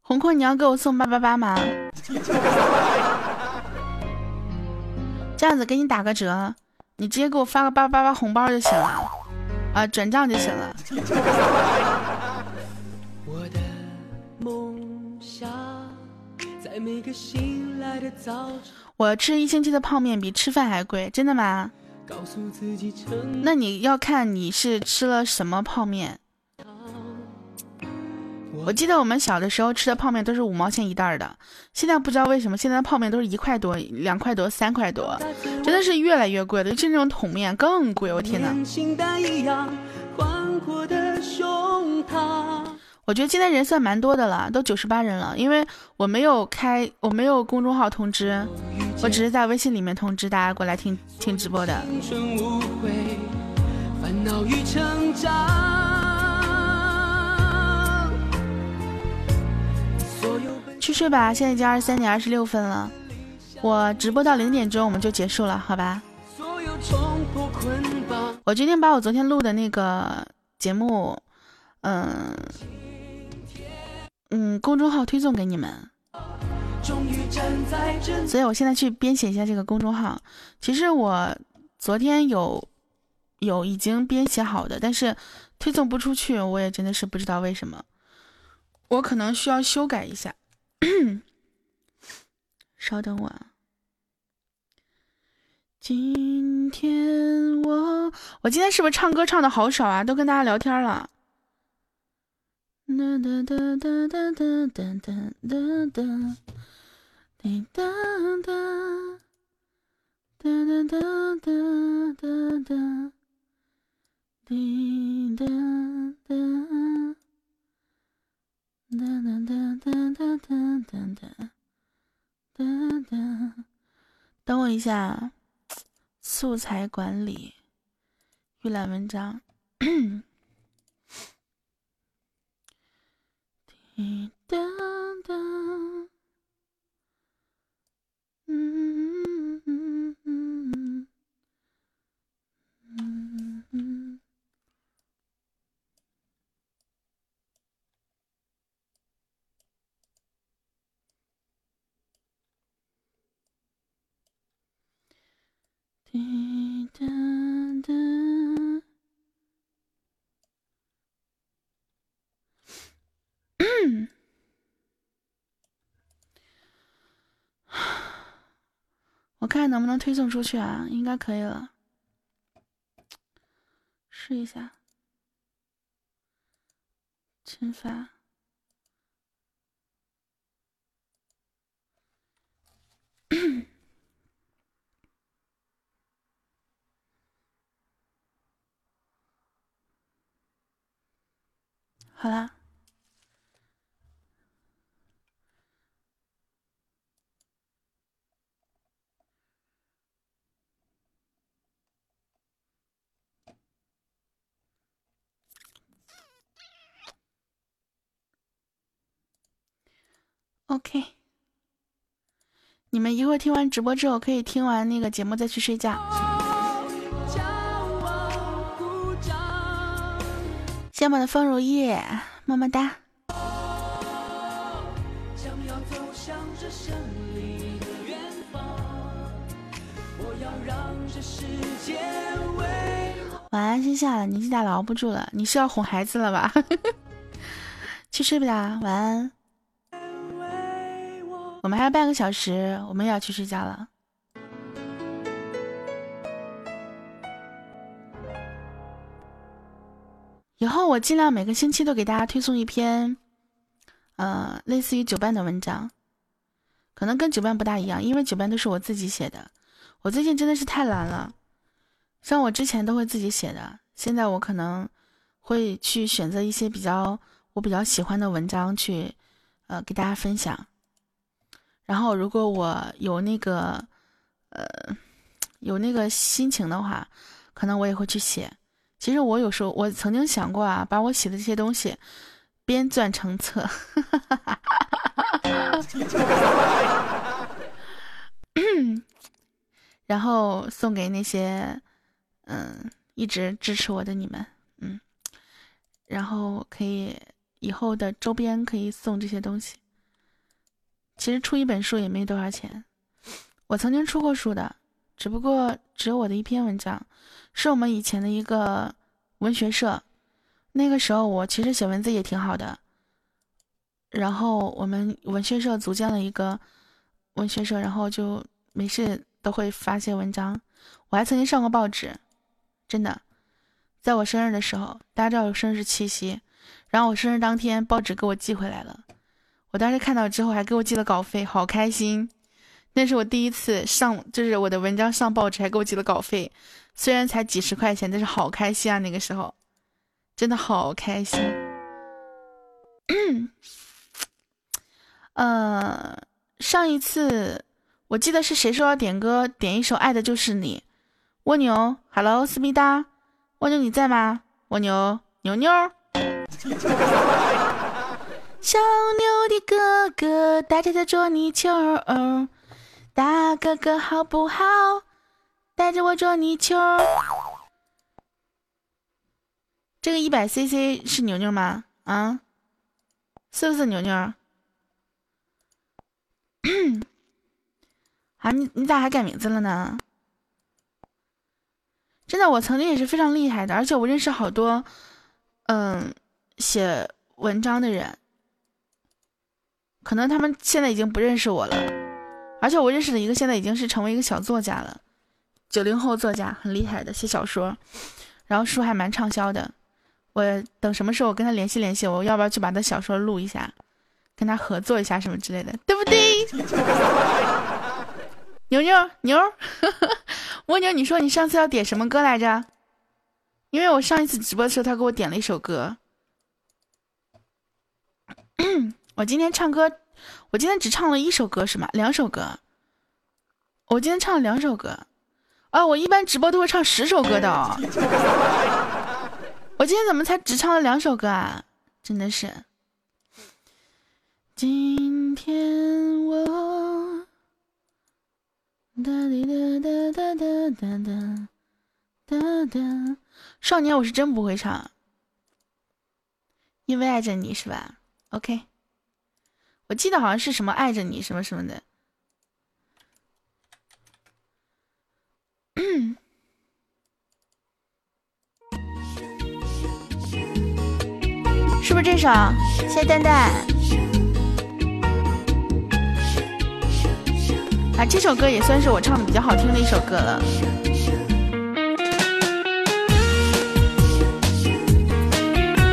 A: 红坤，你要给我送八八八吗？这样子给你打个折，你直接给我发个八八八红包就行了，啊，转账就行了。我吃一星期的泡面比吃饭还贵，真的吗？那你要看你是吃了什么泡面。我记得我们小的时候吃的泡面都是五毛钱一袋的，现在不知道为什么现在泡面都是一块多、两块多、三块多，真的是越来越贵了。就是那种桶面更贵，我天哪！我觉得今天人算蛮多的了，都九十八人了。因为我没有开，我没有公众号通知，我只是在微信里面通知大家过来听听直播的。去睡吧，现在已经二十三点二十六分了，我直播到零点钟我们就结束了，好吧？我决定把我昨天录的那个节目，嗯嗯，公众号推送给你们，所以我现在去编写一下这个公众号。其实我昨天有有已经编写好的，但是推送不出去，我也真的是不知道为什么，我可能需要修改一下。稍等我，今天我我今天是不是唱歌唱的好少啊？都跟大家聊天了。哒哒哒哒哒哒哒哒哒哒，滴哒哒，哒哒哒哒哒哒，滴哒哒。哒哒哒哒哒哒哒哒哒，等我一下，素材管理，预览文章。滴答答，嗯嗯嗯嗯嗯。我看能不能推送出去啊？应该可以了，试一下，群发。好啦。OK，你们一会儿听完直播之后，可以听完那个节目再去睡觉。谢我的风如意，么么哒。晚安，先下了，年纪大了熬不住了，你是要哄孩子了吧？去睡吧，晚安。我们还有半个小时，我们也要去睡觉了。以后我尽量每个星期都给大家推送一篇，呃，类似于九班的文章，可能跟九班不大一样，因为九班都是我自己写的。我最近真的是太懒了，像我之前都会自己写的，现在我可能会去选择一些比较我比较喜欢的文章去，呃，给大家分享。然后，如果我有那个，呃，有那个心情的话，可能我也会去写。其实我有时候，我曾经想过啊，把我写的这些东西编纂成册，然后送给那些嗯一直支持我的你们，嗯，然后可以以后的周边可以送这些东西。其实出一本书也没多少钱，我曾经出过书的，只不过只有我的一篇文章，是我们以前的一个文学社，那个时候我其实写文字也挺好的，然后我们文学社组建了一个文学社，然后就没事都会发些文章，我还曾经上过报纸，真的，在我生日的时候，大家知道我生日是七夕，然后我生日当天报纸给我寄回来了。我当时看到之后还给我寄了稿费，好开心！那是我第一次上，就是我的文章上报纸，还给我寄了稿费，虽然才几十块钱，但是好开心啊！那个时候真的好开心。嗯，上一次我记得是谁说要点歌，点一首《爱的就是你》。蜗牛，Hello，思密达，蜗牛你在吗？蜗牛，牛牛。小牛的哥哥带着在捉泥鳅，大哥哥好不好？带着我捉泥鳅。这个一百 CC 是牛牛吗？啊，是不是牛牛？啊，你你咋还改名字了呢？真的，我曾经也是非常厉害的，而且我认识好多，嗯，写文章的人。可能他们现在已经不认识我了，而且我认识的一个现在已经是成为一个小作家了，九零后作家，很厉害的，写小说，然后书还蛮畅销的。我等什么时候我跟他联系联系，我要不要去把他小说录一下，跟他合作一下什么之类的，对不对？牛牛牛，蜗牛，你说你上次要点什么歌来着？因为我上一次直播的时候，他给我点了一首歌。我今天唱歌，我今天只唱了一首歌是吗？两首歌。我今天唱了两首歌，啊，我一般直播都会唱十首歌的。我今天怎么才只唱了两首歌啊？真的是。今天我哒滴哒哒哒哒哒哒哒，少年我是真不会唱，因为爱着你是吧？OK。我记得好像是什么爱着你什么什么的，是不是这首？谢谢蛋蛋。啊，这首歌也算是我唱的比较好听的一首歌了。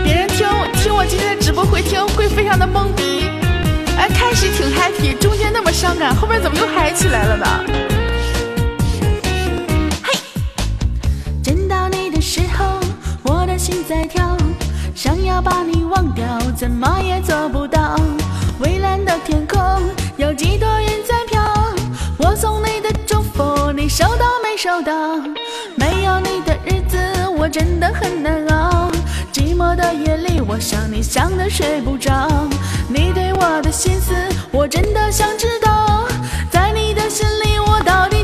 A: 别人听听我今天的直播会听会非常的懵逼。哎，开始挺 happy，中间那么伤感，后面怎么又嗨起来了呢？在跳想要把你忘掉怎么也做不到蔚蓝的天空有几朵云在飘我送你的祝福你收到没收到没有你的日子我真的很难熬寂寞的夜里我想你想的睡不着你对我的心思我真的想知道在你的心里我到底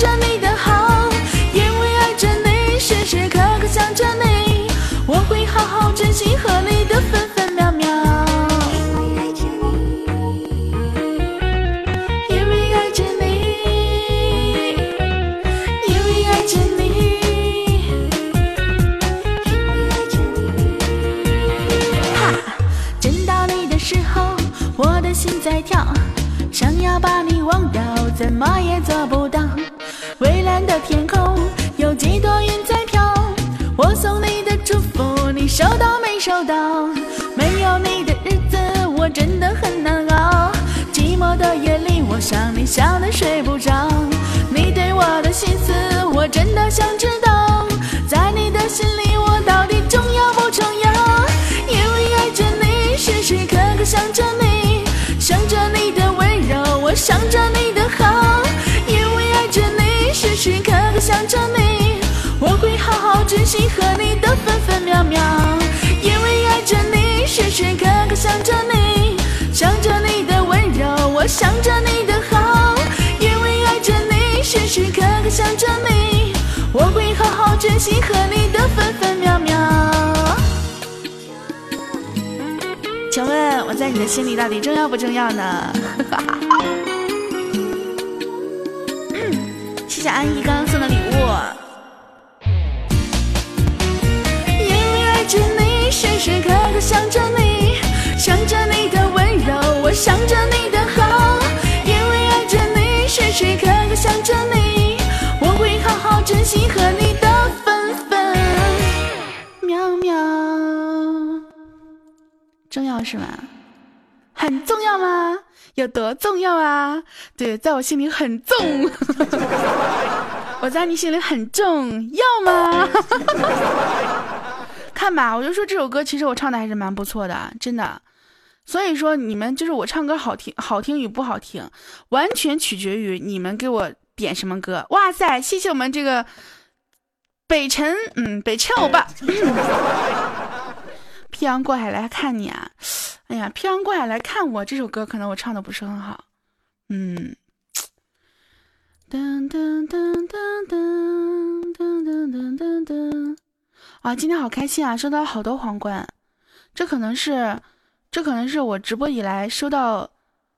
A: 着你的好，因为爱着你，时时刻刻想着你，我会好好珍惜和你的分分秒秒。因为爱着你，因为爱着你，因为爱着你，因为爱着你哈，见到你的时候，我的心在跳。想要把你忘掉，怎么也做不收到没？有你的日子，我真的很难熬。寂寞的夜里，我想你想得睡不着。你对我的心思，我真的想知道。在你的心里，我到底重要不重要？因为爱着你，时时刻刻想着你，想着你的温柔，我想着你的好。因为爱着你，时时刻刻想着你，我会好好珍惜和你的分分秒秒。好好珍惜和你的分分秒秒。请问我在你的心里到底重要不重要呢？谢谢安逸哥是吗？很重要吗？有多重要啊？对，在我心里很重。我在你心里很重要吗？看吧，我就说这首歌其实我唱的还是蛮不错的，真的。所以说你们就是我唱歌好听，好听与不好听，完全取决于你们给我点什么歌。哇塞，谢谢我们这个北辰，嗯，北辰欧巴。漂洋过海来看你啊！哎呀，漂洋过海来看我这首歌，可能我唱的不是很好。嗯。噔噔噔噔噔噔噔噔噔噔！啊，今天好开心啊，收到好多皇冠，这可能是，这可能是我直播以来收到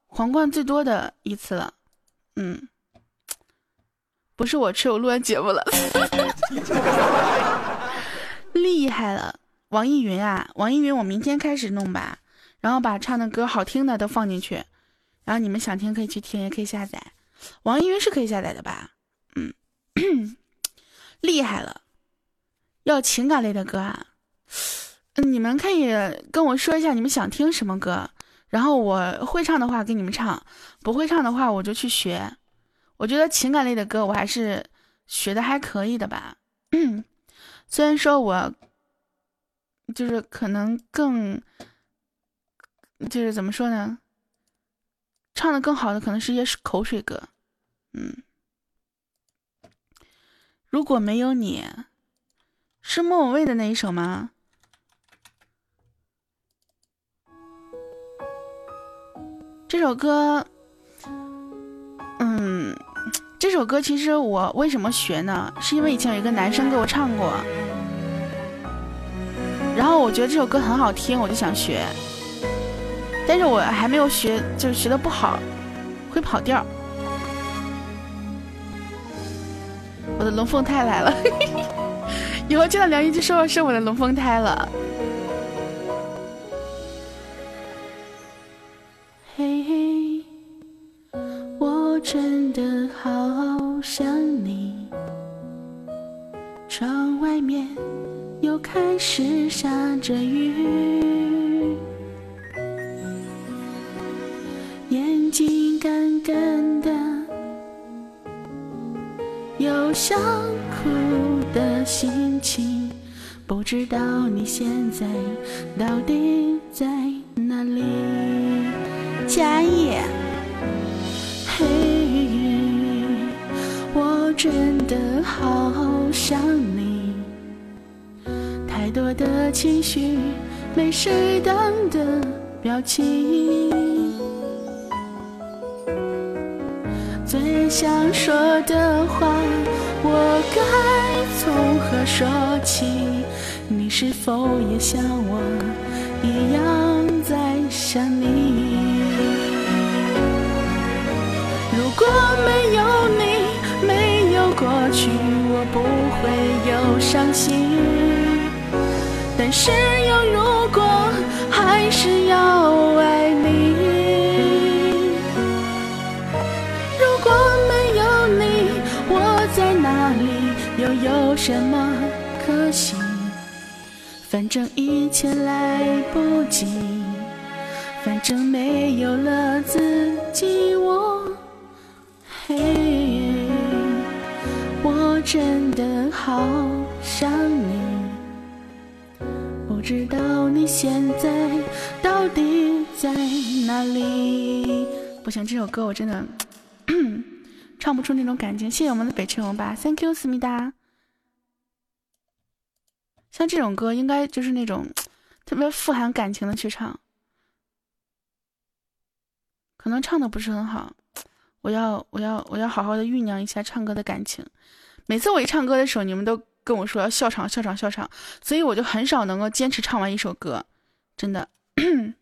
A: 皇冠最多的一次了。嗯，不是我吃，我录完节目了，厉害了。网易云啊，网易云，我明天开始弄吧，然后把唱的歌好听的都放进去，然后你们想听可以去听，也可以下载。网易云是可以下载的吧？嗯，厉害了，要情感类的歌啊。你们可以跟我说一下你们想听什么歌，然后我会唱的话给你们唱，不会唱的话我就去学。我觉得情感类的歌我还是学的还可以的吧。虽然说我。就是可能更，就是怎么说呢？唱的更好的可能是一些口水歌，嗯。如果没有你，是莫文蔚的那一首吗？这首歌，嗯，这首歌其实我为什么学呢？是因为以前有一个男生给我唱过。然后我觉得这首歌很好听，我就想学，但是我还没有学，就是学的不好，会跑调。我的龙凤胎来了，以后见到梁一就说我是我的龙凤胎了。嘿，我真的好想你，窗外面。又开始下着雨，眼睛干干的，有想哭的心情。不知道你现在到底在哪里？嘉义，嘿，我真的好想你，多的情绪没适当的表情，最想说的话，我该从何说起？你是否也像我一样在想你？如果没有你，没有过去，我不会有伤心。是有如果，还是要爱你。如果没有你，我在哪里，又有什么可惜？反正一切来不及，反正没有了自己，我嘿，我真的好想你，知道你现在到底在哪里。不行，这首歌我真的 唱不出那种感情。谢谢我们的北辰欧巴，Thank you，思密达。像这种歌，应该就是那种 特别富含感情的去唱，可能唱的不是很好。我要，我要，我要好好的酝酿一下唱歌的感情。每次我一唱歌的时候，你们都跟我说要笑场，笑场，笑场，所以我就很少能够坚持唱完一首歌，真的。噔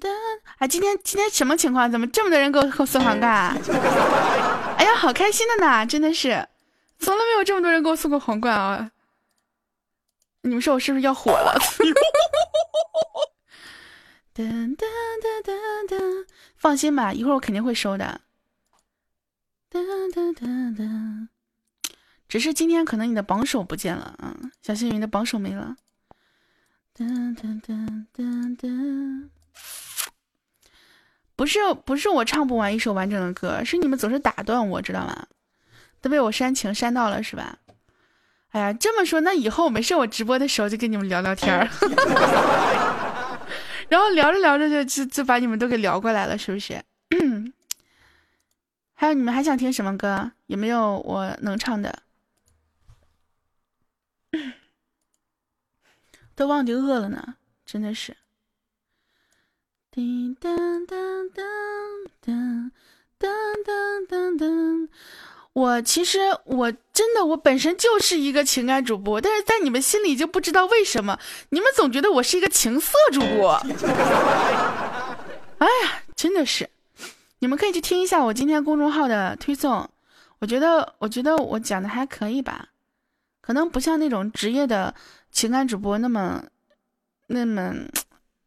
A: 噔，哎，今天今天什么情况？怎么这么多人给我给我送黄瓜？哎呀，好开心的呢，真的是。从来没有这么多人给我送过皇冠啊！你们说我是不是要火了？噔噔噔噔噔，放心吧，一会儿我肯定会收的。噔噔噔噔，只是今天可能你的榜首不见了啊，小幸运的榜首没了。噔噔噔噔噔，不是不是我唱不完一首完整的歌，是你们总是打断我，知道吗？都被我煽情煽到了是吧？哎呀，这么说那以后没事，我直播的时候就跟你们聊聊天儿，然后聊着聊着就就就把你们都给聊过来了，是不是？还有你们还想听什么歌？有没有我能唱的？都忘记饿了呢，真的是。叮当当当当当当当当。我其实我真的我本身就是一个情感主播，但是在你们心里就不知道为什么，你们总觉得我是一个情色主播。哎呀，真的是，你们可以去听一下我今天公众号的推送，我觉得我觉得我讲的还可以吧，可能不像那种职业的情感主播那么那么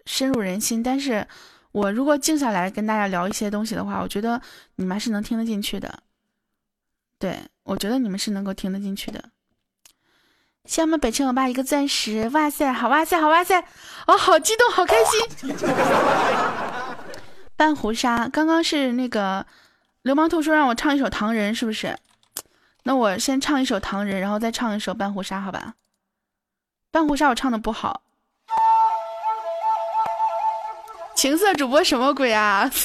A: 深入人心，但是我如果静下来跟大家聊一些东西的话，我觉得你们还是能听得进去的。对，我觉得你们是能够听得进去的。谢我们北辰欧巴一个钻石，哇塞，好哇塞，好哇塞，哦，好激动，好开心。半壶纱，刚刚是那个流氓兔说让我唱一首《唐人》，是不是？那我先唱一首《唐人》，然后再唱一首《半壶纱》，好吧？半壶纱我唱的不好。情色主播什么鬼啊？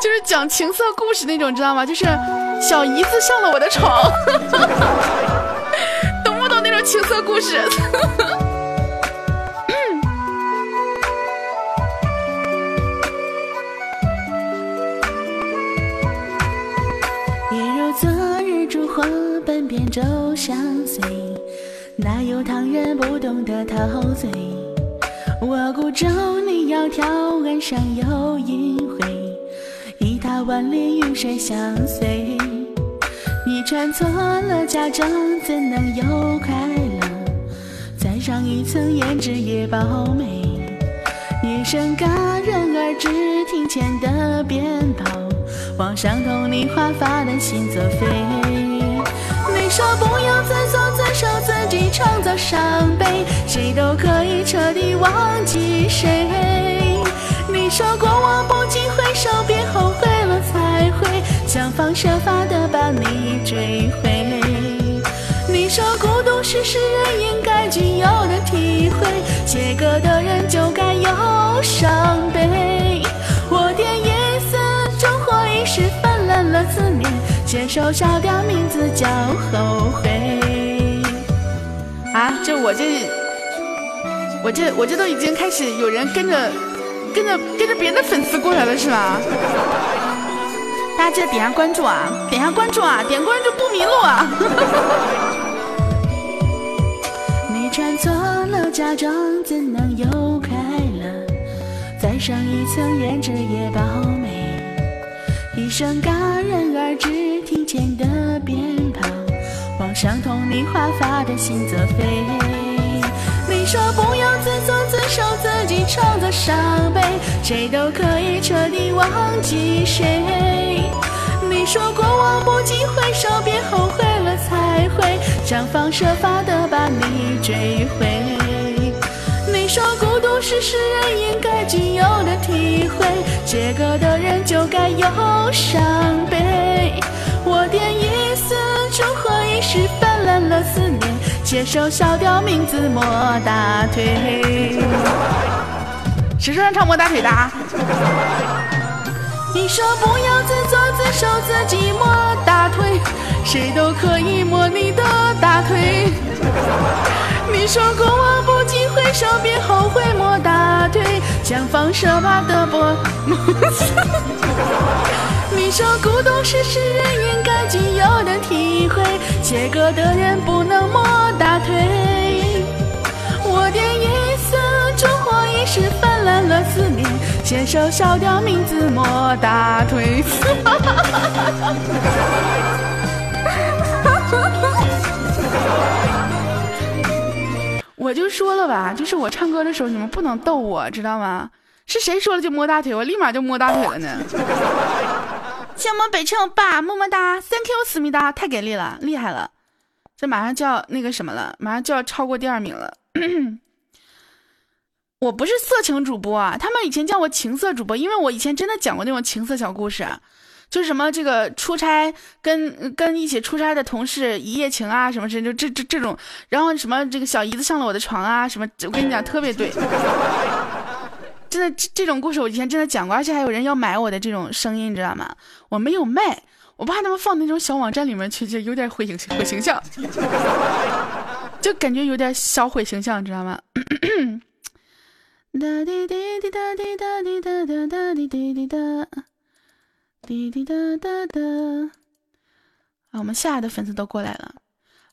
A: 就是讲情色故事那种，知道吗？就是小姨子上了我的床，懂不懂那种情色故事？哪有唐人不懂得陶醉？我孤舟，你窈窕，岸上有阴晖。一踏万里，与谁相随。你穿错了嫁妆，怎能有快乐？再上一层胭脂也饱美。夜深戛然而止，庭前的鞭炮，妄想同你华发的心作废。你说不要自作自受，自己创造伤悲，谁都可以彻底忘记谁。你说过我不经回首，别后悔了才会想方设法的把你追回。你说孤独是诗人应该具有的体会，写歌的人就该有伤悲。我点夜色，烛火一时泛滥了思念，牵手烧掉名字叫后悔。啊，这我这，我这我这都已经开始有人跟着跟着跟着别的粉丝过来了是吧？大家记得点下关注啊，点下关注啊，点关注不迷路啊。你穿错了嫁妆，怎能有快乐？再上一层胭脂也饱美，一声戛然而止，庭前的鞭炮，往伤痛你华发的心则飞。你说不要自作自受，自己创造伤悲，谁都可以彻底忘记谁。你说过往不及回首，别后悔了才会想方设法的把你追回。你说孤独是诗人应该具有的体会，写歌的人就该有伤悲。我点一丝，烛火一时泛滥了思念，牵手烧掉名字摸大腿。谁说让唱摸大腿的啊？你说不要自作自受，自己摸大腿，谁都可以摸你的大腿。你说过往不经回首，别后悔摸大腿，想方设法的拨。你说孤独是诗人应该具有的体会，写歌的人不能摸大腿。我点一色，烛火一时泛滥了思念，牵手烧掉名字摸大腿。我就说了吧，就是我唱歌的时候，你们不能逗我，知道吗？是谁说了就摸大腿，我立马就摸大腿了呢。谢我们北辰欧巴，么么哒，Thank you 思密达，太给力了，厉害了。这马上就要那个什么了，马上就要超过第二名了。我不是色情主播，他们以前叫我情色主播，因为我以前真的讲过那种情色小故事，就是什么这个出差跟跟一起出差的同事一夜情啊，什么什么就这这这种，然后什么这个小姨子上了我的床啊，什么我跟你讲特别对，真的这这种故事我以前真的讲过，而且还有人要买我的这种声音，你知道吗？我没有卖，我怕他们放那种小网站里面去，就有点毁形毁形象，就感觉有点小毁形象，知道吗？哒滴滴滴哒滴哒滴哒哒哒滴滴哒，滴滴哒哒哒。啊，我们夏的粉丝都过来了。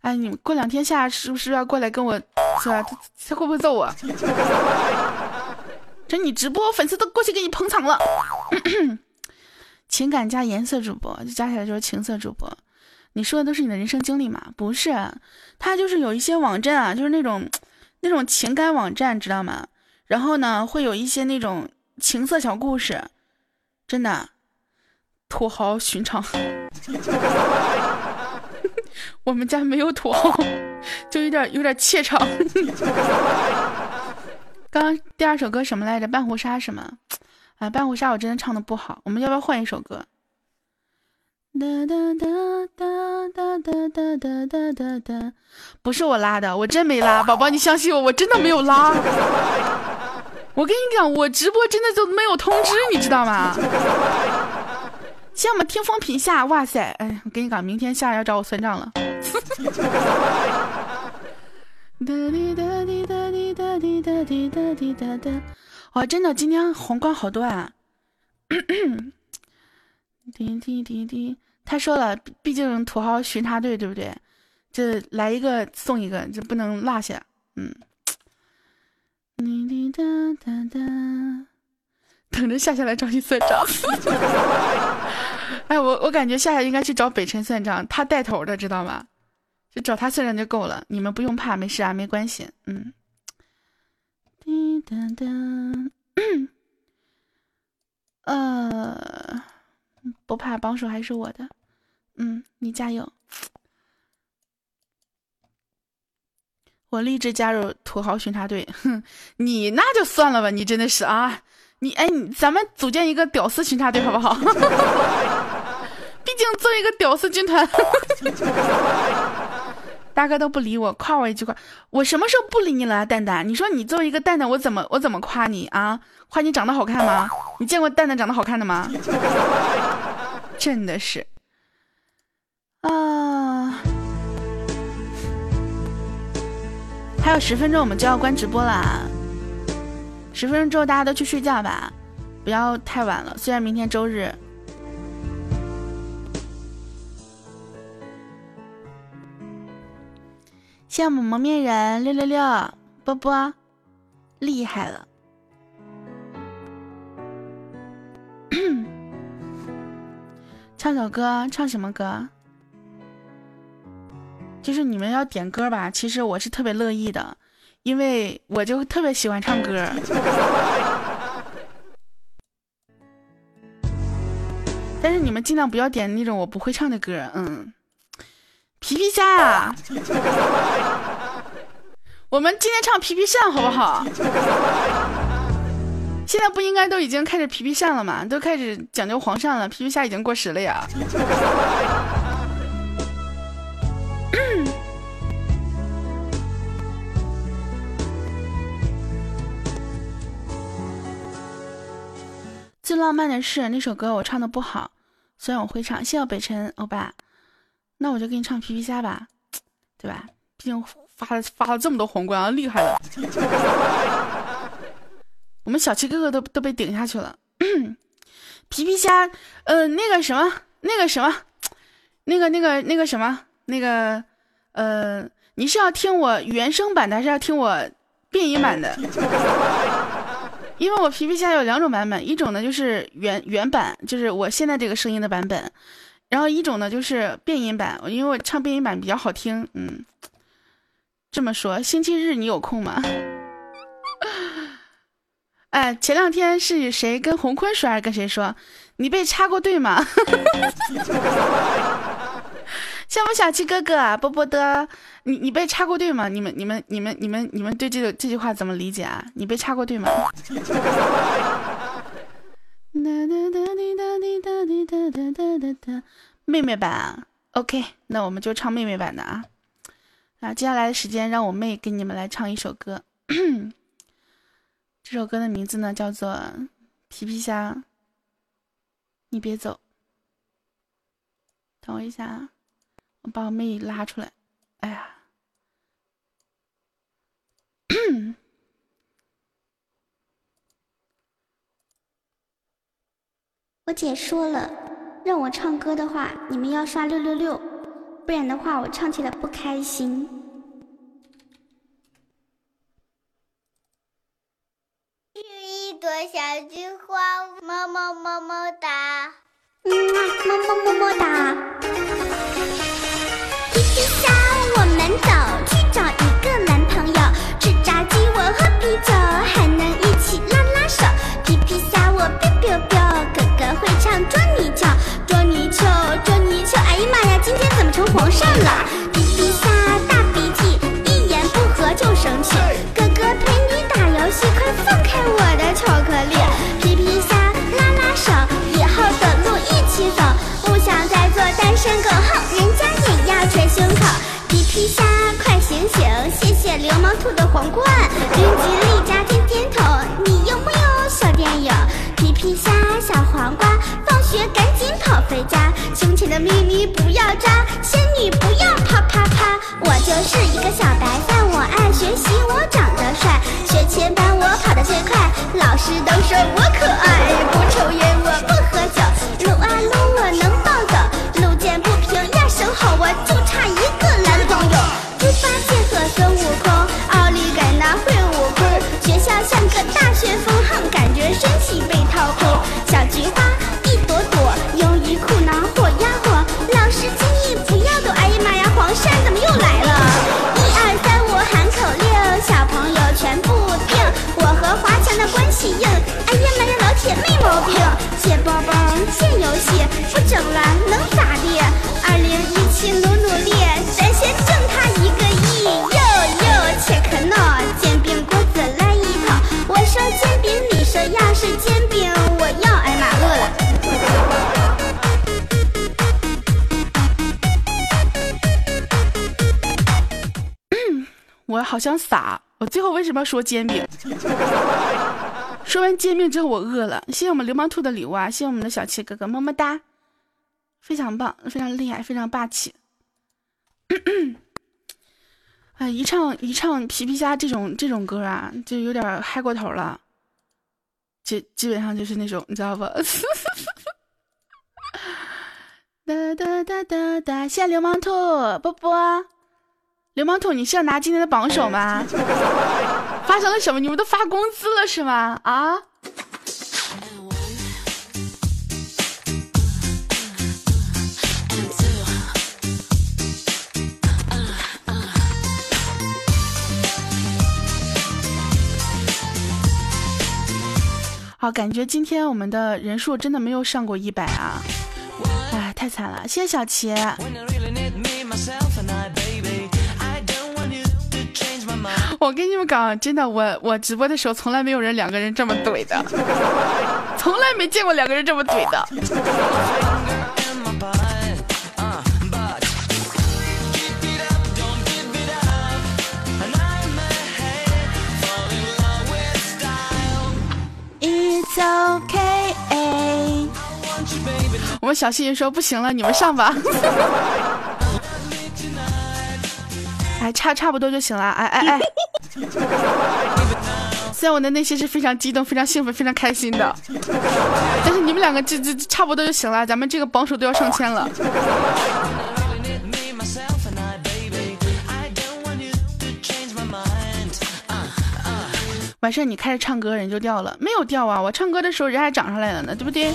A: 哎，你过两天夏是不是要过来跟我，是吧？他他会不会揍我？这你直播，粉丝都过去给你捧场了。情感加颜色主播，就加起来就是情色主播。你说的都是你的人生经历吗？不是，他就是有一些网站啊，就是那种那种情感网站，知道吗？然后呢，会有一些那种情色小故事，真的土豪寻常。我们家没有土豪，就有点有点怯场。刚刚第二首歌什么来着？半壶纱是吗？哎，半壶纱我真的唱的不好，我们要不要换一首歌？哒哒哒哒哒哒哒哒哒哒，不是我拉的，我真没拉，宝宝你相信我，我真的没有拉。我跟你讲，我直播真的就没有通知，你知道吗？像我们听风品夏，哇塞，哎，我跟你讲，明天夏要找我算账了。哒滴哒滴哒滴哒滴哒滴哒滴哒哒，哇，真的，今天红光好多啊！滴滴滴滴，他说了，毕竟土豪巡查队，对不对？这来一个送一个，这不能落下。嗯，滴滴哒哒哒，等着夏夏来找你算账。哎，我我感觉夏夏应该去找北辰算账，他带头的，知道吗？就找他算账就够了，你们不用怕，没事啊，没关系。嗯，滴答答，呃，不怕，帮手还是我的。嗯，你加油。我立志加入土豪巡查队。哼，你那就算了吧，你真的是啊，你哎，你咱们组建一个屌丝群插队好不好？毕竟作为一个屌丝军团，大哥都不理我，夸我一句话，我什么时候不理你了，蛋蛋？你说你作为一个蛋蛋，我怎么我怎么夸你啊？夸你长得好看吗？你见过蛋蛋长得好看的吗？真的是啊！还有十分钟，我们就要关直播了。十分钟之后，大家都去睡觉吧，不要太晚了。虽然明天周日。羡慕蒙面人六六六波波，厉害了！唱首歌，唱什么歌？就是你们要点歌吧，其实我是特别乐意的。因为我就特别喜欢唱歌，但是你们尽量不要点那种我不会唱的歌，嗯。皮皮虾啊，我们今天唱皮皮扇好不好？现在不应该都已经开始皮皮扇了吗？都开始讲究黄鳝了，皮皮虾已经过时了呀。最浪漫的事那首歌我唱的不好，虽然我会唱。谢谢北辰欧巴，那我就给你唱皮皮虾吧，对吧？毕竟发了发了这么多皇冠啊，厉害了。我们小七哥哥都都被顶下去了。皮皮虾，呃，那个什么，那个什么，那个那个那个什么，那个呃，你是要听我原声版的，还是要听我变音版的？因为我皮皮虾有两种版本，一种呢就是原原版，就是我现在这个声音的版本，然后一种呢就是变音版，因为我唱变音版比较好听。嗯，这么说，星期日你有空吗？哎，前两天是谁跟洪坤说还是跟谁说？你被插过队吗？羡慕小七哥哥，波波的，你你被插过队吗？你们你们你们你们你们对这个这句话怎么理解啊？你被插过队吗？妹妹版，OK，那我们就唱妹妹版的啊。啊，接下来的时间让我妹给你们来唱一首歌，这首歌的名字呢叫做《皮皮虾》，你别走，等我一下啊。我把我妹拉出来，哎呀！
D: 我姐说了，让我唱歌的话，你们要刷六六六，不然的话我唱起来不开心。
E: 是一朵小菊花，么么么么哒，
D: 嗯，么么么么哒。皮虾，我们走去找一个男朋友，吃炸鸡我喝啤酒，还能一起拉拉手。皮皮虾，我 biu biu biu，哥哥会唱捉泥鳅，捉泥鳅，捉泥鳅。哎呀妈呀，今天怎么成皇上了？皮皮虾，皮皮虾，快醒醒！谢谢流氓兔的皇冠，云集丽家点点头。你有木有小电影？皮皮虾，小黄瓜，放学赶紧跑回家。胸前的秘密不要扎，仙女不要啪啪啪。我就是一个小白饭，我爱学习，我长得帅，学前班我跑得最快，老师都说我
A: 好想撒。我最后为什么要说煎饼？说完煎饼之后，我饿了。谢谢我们流氓兔的礼物啊！谢谢我们的小七哥哥，么么哒，非常棒，非常厉害，非常霸气。哎，一唱一唱皮皮虾这种这种歌啊，就有点嗨过头了。基基本上就是那种，你知道不？哒哒哒哒哒！谢谢流氓兔波波，流氓兔，你是要拿今天的榜首吗？发生了什么？你们都发工资了是吗？啊？好，感觉今天我们的人数真的没有上过一百啊！哎，太惨了，谢谢小齐。我跟你们讲，真的，我我直播的时候从来没有人两个人这么怼的，从来没见过两个人这么怼的。It's okay。我们小幸运说不行了，你们上吧。哎，差差不多就行了。哎哎哎！虽然我的内心是非常激动、非常兴奋、非常开心的，但是你们两个这这差不多就行了。咱们这个榜首都要上千了。完事你开始唱歌，人就掉了？没有掉啊，我唱歌的时候人还涨上来了呢，对不对？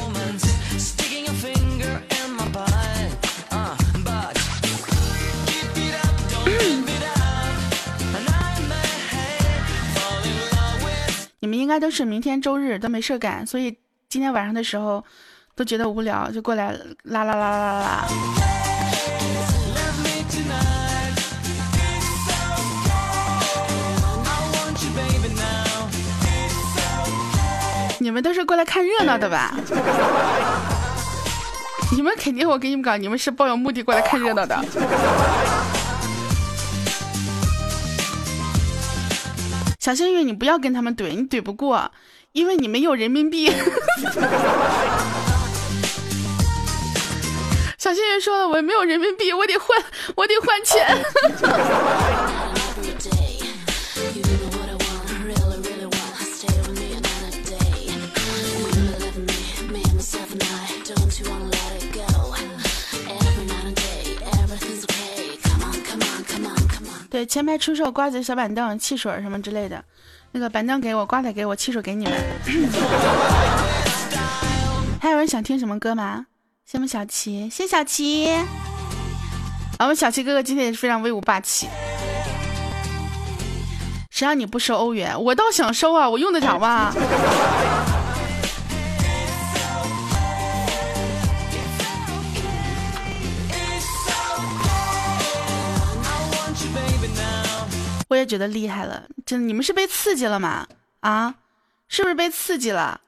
A: 你们应该都是明天周日都没事干，所以今天晚上的时候都觉得无聊，就过来啦啦啦啦啦。你们都是过来看热闹的吧？你们肯定，我跟你们讲，你们是抱有目的过来看热闹的。小幸运，你不要跟他们怼，你怼不过，因为你没有人民币。小幸运说了，我没有人民币，我得换，我得换钱。对，前排出售瓜子、小板凳、汽水什么之类的，那个板凳给我，瓜子给我，汽水给你们。还有人想听什么歌吗？谢我们小齐，谢小齐。我们小齐哥哥今天也是非常威武霸气。谁让你不收欧元？我倒想收啊，我用得着吗？也觉得厉害了，真的，你们是被刺激了吗？啊，是不是被刺激了？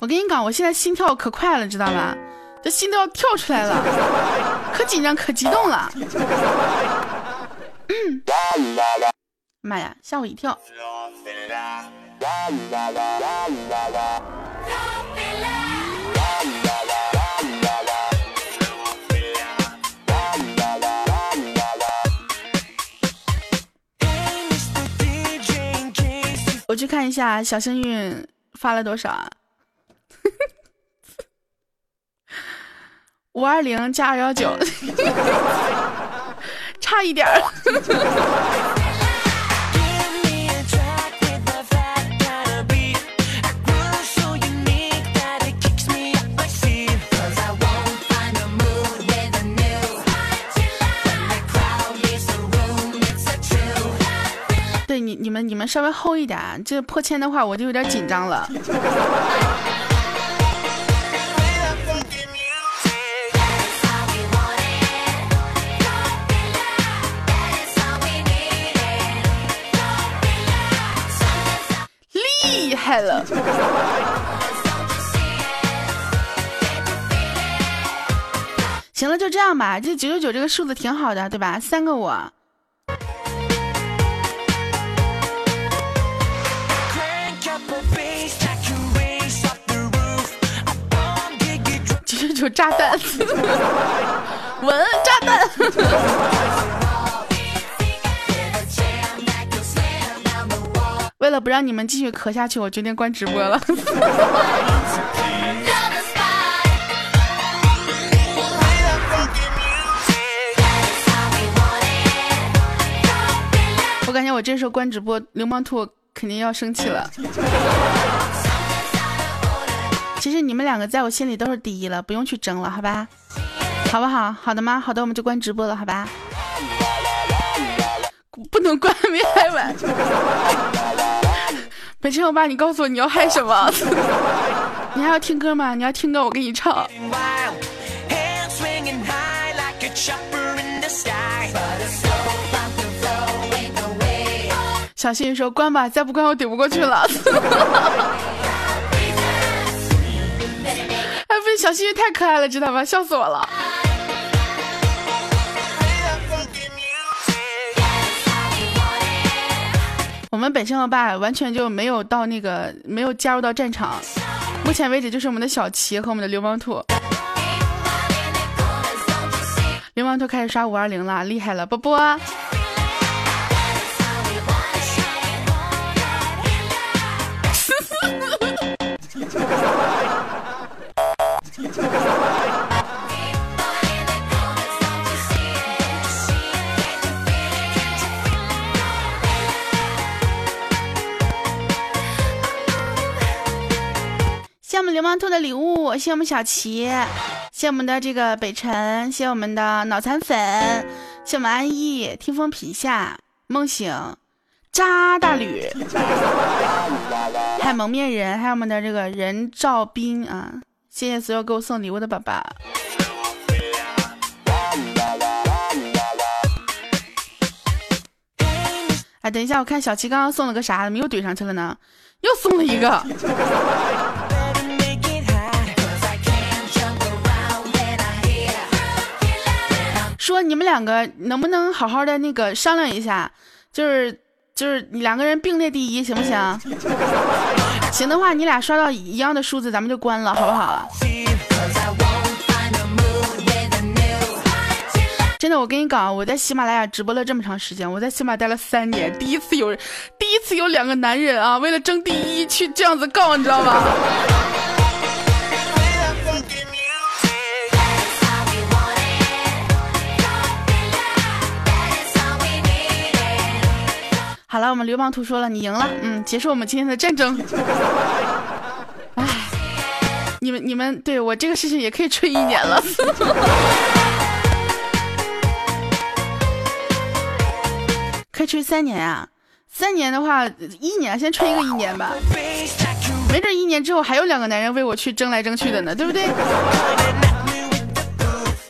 A: 我跟你讲，我现在心跳可快了，知道吗？这心都要跳出来了，可紧张可激动了。妈呀，吓我一跳！我去看一下小幸运发了多少啊？五二零加二幺九，差一点儿。对你、你们、你们稍微厚一点，这破千的话我就有点紧张了。厉害了！行了，就这样吧。这九九九这个数字挺好的，对吧？三个我。九九九炸弹，闻炸弹。为了不让你们继续咳下去，我决定关直播了。我感觉我这时候关直播，流氓兔肯定要生气了。其实你们两个在我心里都是第一了，不用去争了，好吧？好不好？好的吗？好的，我们就关直播了，好吧？不能关，没嗨完。北辰欧巴，你告诉我你要嗨什么？你还要听歌吗？你要听歌，我给你唱。小幸运说关吧，再不关我顶不过去了。小幸运太可爱了，知道吗？笑死我了。我们本身欧巴完全就没有到那个，没有加入到战场。目前为止就是我们的小齐和我们的流氓兔。流氓兔开始刷五二零了，厉害了，波波。流氓兔的礼物，谢我们小齐，谢我们的这个北辰，谢我们的脑残粉，谢我们安逸，听风皮下，梦醒，渣大吕，还有蒙面人，还有我们的这个人赵斌啊，谢谢所有给我送礼物的宝宝。哎，等一下，我看小齐刚刚送了个啥，怎么又怼上去了呢？又送了一个。说你们两个能不能好好的那个商量一下，就是就是两个人并列第一，行不行？行的话，你俩刷到一样的数字，咱们就关了，好不好？真的，我跟你讲，我在喜马拉雅直播了这么长时间，我在喜马待了三年，第一次有第一次有两个男人啊，为了争第一去这样子告，你知道吗？好了，我们流氓图说了，你赢了，嗯，结束我们今天的战争。哎，你们你们对我这个事情也可以吹一年了。可以吹三年啊？三年的话，一年先吹一个一年吧，没准一年之后还有两个男人为我去争来争去的呢，对不对？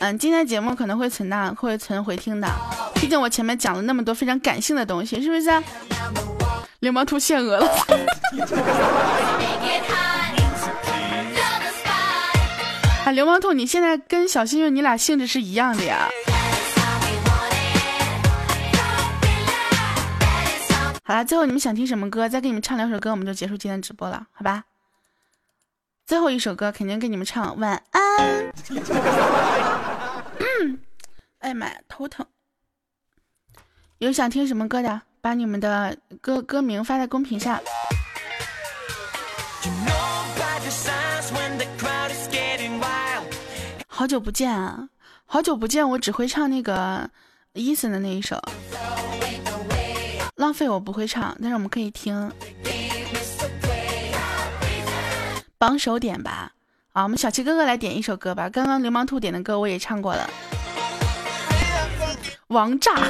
A: 嗯，今天节目可能会存档，会存回听的。毕竟我前面讲了那么多非常感性的东西，是不是？流氓兔限额了。啊，流氓兔，你现在跟小幸运你俩性质是一样的呀。好了，最后你们想听什么歌？再给你们唱两首歌，我们就结束今天直播了，好吧？最后一首歌肯定给你们唱晚安。哎妈呀，头疼。有想听什么歌的，把你们的歌歌名发在公屏上。好久不见啊，好久不见，我只会唱那个 Eason 的那一首。浪费我不会唱，但是我们可以听。榜首点吧，啊，我们小七哥哥来点一首歌吧。刚刚流氓兔点的歌我也唱过了。王炸！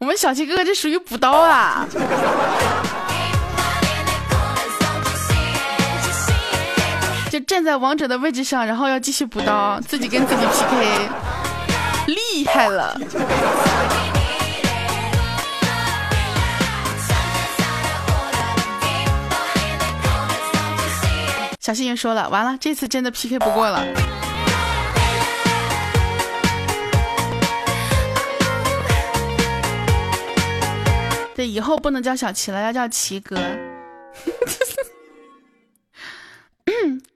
A: 我们小七哥哥这属于补刀啊！就站在王者的位置上，然后要继续补刀，自己跟自己 PK，厉害了！小幸运说了，完了，这次真的 PK 不过了。对，以后不能叫小齐了，要叫齐哥。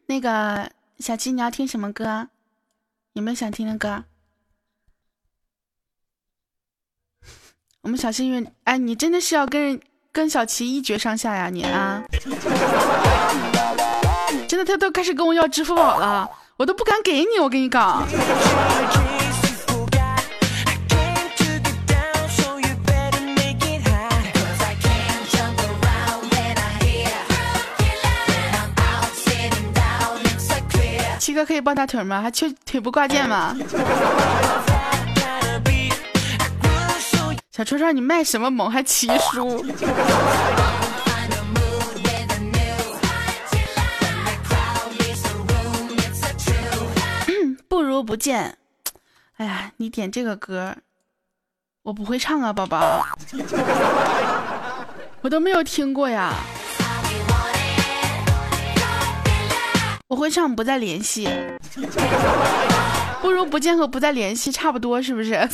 A: 那个小齐，你要听什么歌？有没有想听的歌？我们小幸运，哎，你真的是要跟跟小齐一决上下呀？你啊，真的，他都开始跟我要支付宝了，我都不敢给你，我跟你讲。七哥可以抱大腿吗？还缺腿部挂件吗？小川川，你卖什么萌？还骑书？不如不见。哎呀，你点这个歌，我不会唱啊，宝宝，我都没有听过呀。我会唱不再联系，不如不见和不再联系差不多，是不是？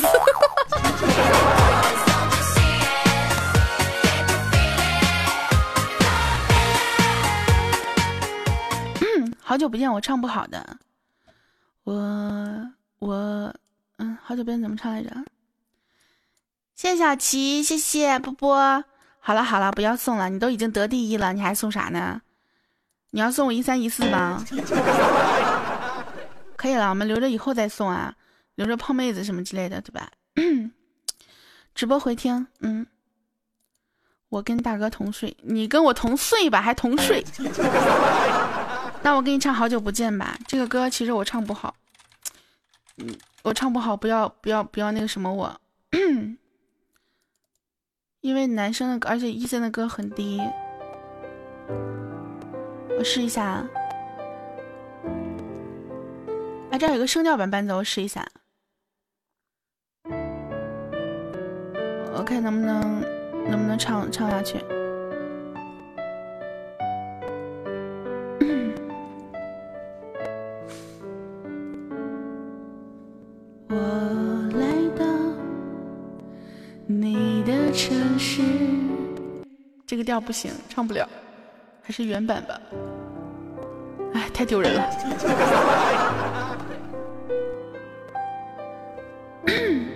A: 好久不见，我唱不好的。我我嗯，好久不见怎么唱来着？谢谢小琪，谢谢波波。好了好了，不要送了，你都已经得第一了，你还送啥呢？你要送我一三一四吗？可以了，我们留着以后再送啊，留着泡妹子什么之类的，对吧？直播回听，嗯，我跟大哥同睡，你跟我同岁吧，还同睡。那我给你唱好久不见吧，这个歌其实我唱不好，嗯，我唱不好，不要不要不要那个什么我，因为男生的歌，而且伊森的歌很低。我试一下，啊，哎，这有个声调版伴奏，我试一下，我看能不能能不能唱唱下去。这个调不行，唱不了。还是原版吧，哎，太丢人了。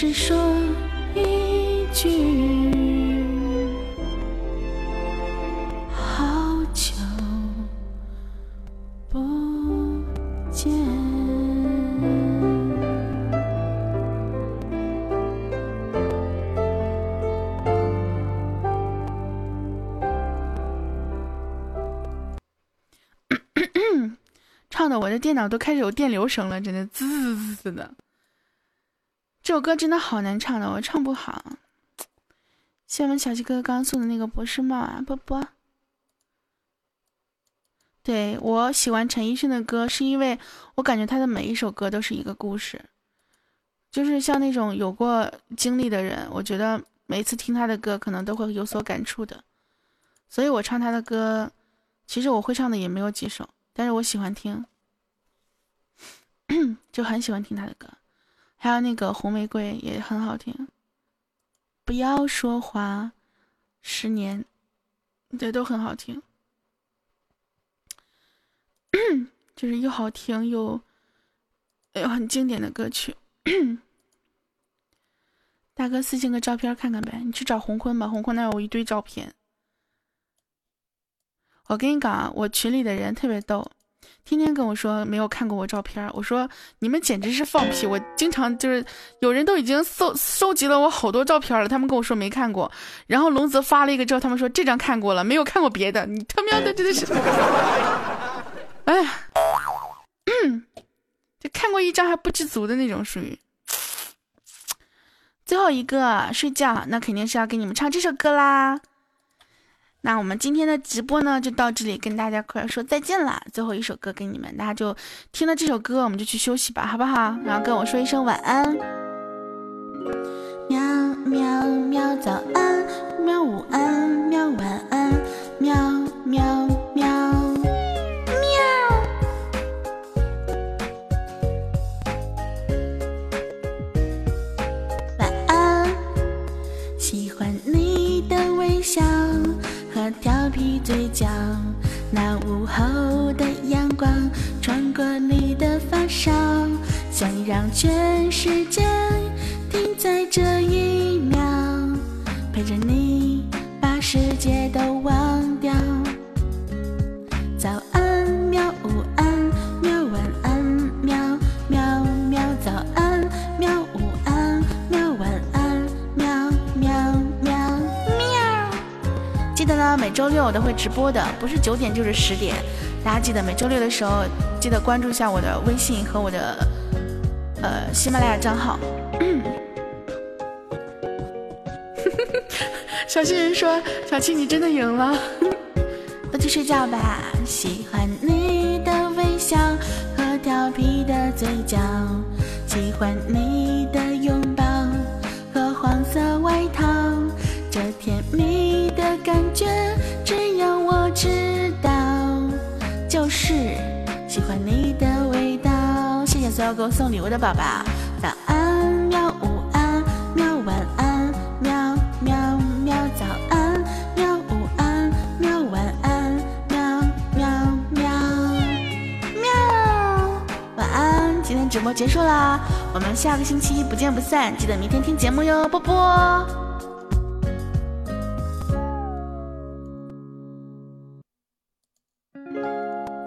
A: 是说一句。好久不见。唱的我的电脑都开始有电流声了，真的滋滋滋的。这首歌真的好难唱的，我唱不好。谢我们小七哥哥刚刚送的那个博士帽啊，波波。对我喜欢陈奕迅的歌，是因为我感觉他的每一首歌都是一个故事，就是像那种有过经历的人，我觉得每次听他的歌可能都会有所感触的。所以我唱他的歌，其实我会唱的也没有几首，但是我喜欢听，就很喜欢听他的歌。还有那个红玫瑰也很好听。不要说话，十年，对，都很好听。就是又好听又又很经典的歌曲。大哥私信个照片看看呗，你去找红坤吧，红坤那有一堆照片。我跟你讲啊，我群里的人特别逗，天天跟我说没有看过我照片。我说你们简直是放屁！我经常就是有人都已经搜收集了我好多照片了，他们跟我说没看过。然后龙泽发了一个之后，他们说这张看过了，没有看过别的。你他喵的真的是，哎呀，就看过一张还不知足的那种，属于。最后一个睡觉，那肯定是要给你们唱这首歌啦。那我们今天的直播呢，就到这里，跟大家快说再见啦。最后一首歌给你们，大家就听了这首歌，我们就去休息吧，好不好？然后跟我说一声晚安。喵喵喵，早安；喵午安；喵晚安；喵喵喵喵。晚安，喜欢你的微笑调皮嘴角，那午后的阳光穿过你的发梢，想让全世界停在这一秒，陪着你把世界都忘掉。呢，每周六我都会直播的，不是九点就是十点。大家记得每周六的时候，记得关注一下我的微信和我的呃喜马拉雅账号。小新人说：“小七，你真的赢了。”都去睡觉吧。喜欢你的微笑和调皮的嘴角，喜欢你的拥抱和黄色外套，感觉只有我知道，就是喜欢你的味道。谢谢所有给我送礼物的宝宝，早安，喵午安，喵晚安，喵喵喵，早安，喵午安，喵晚安，喵喵喵喵，晚安。今天直播结束啦，我们下个星期不见不散，记得明天听节目哟，波波。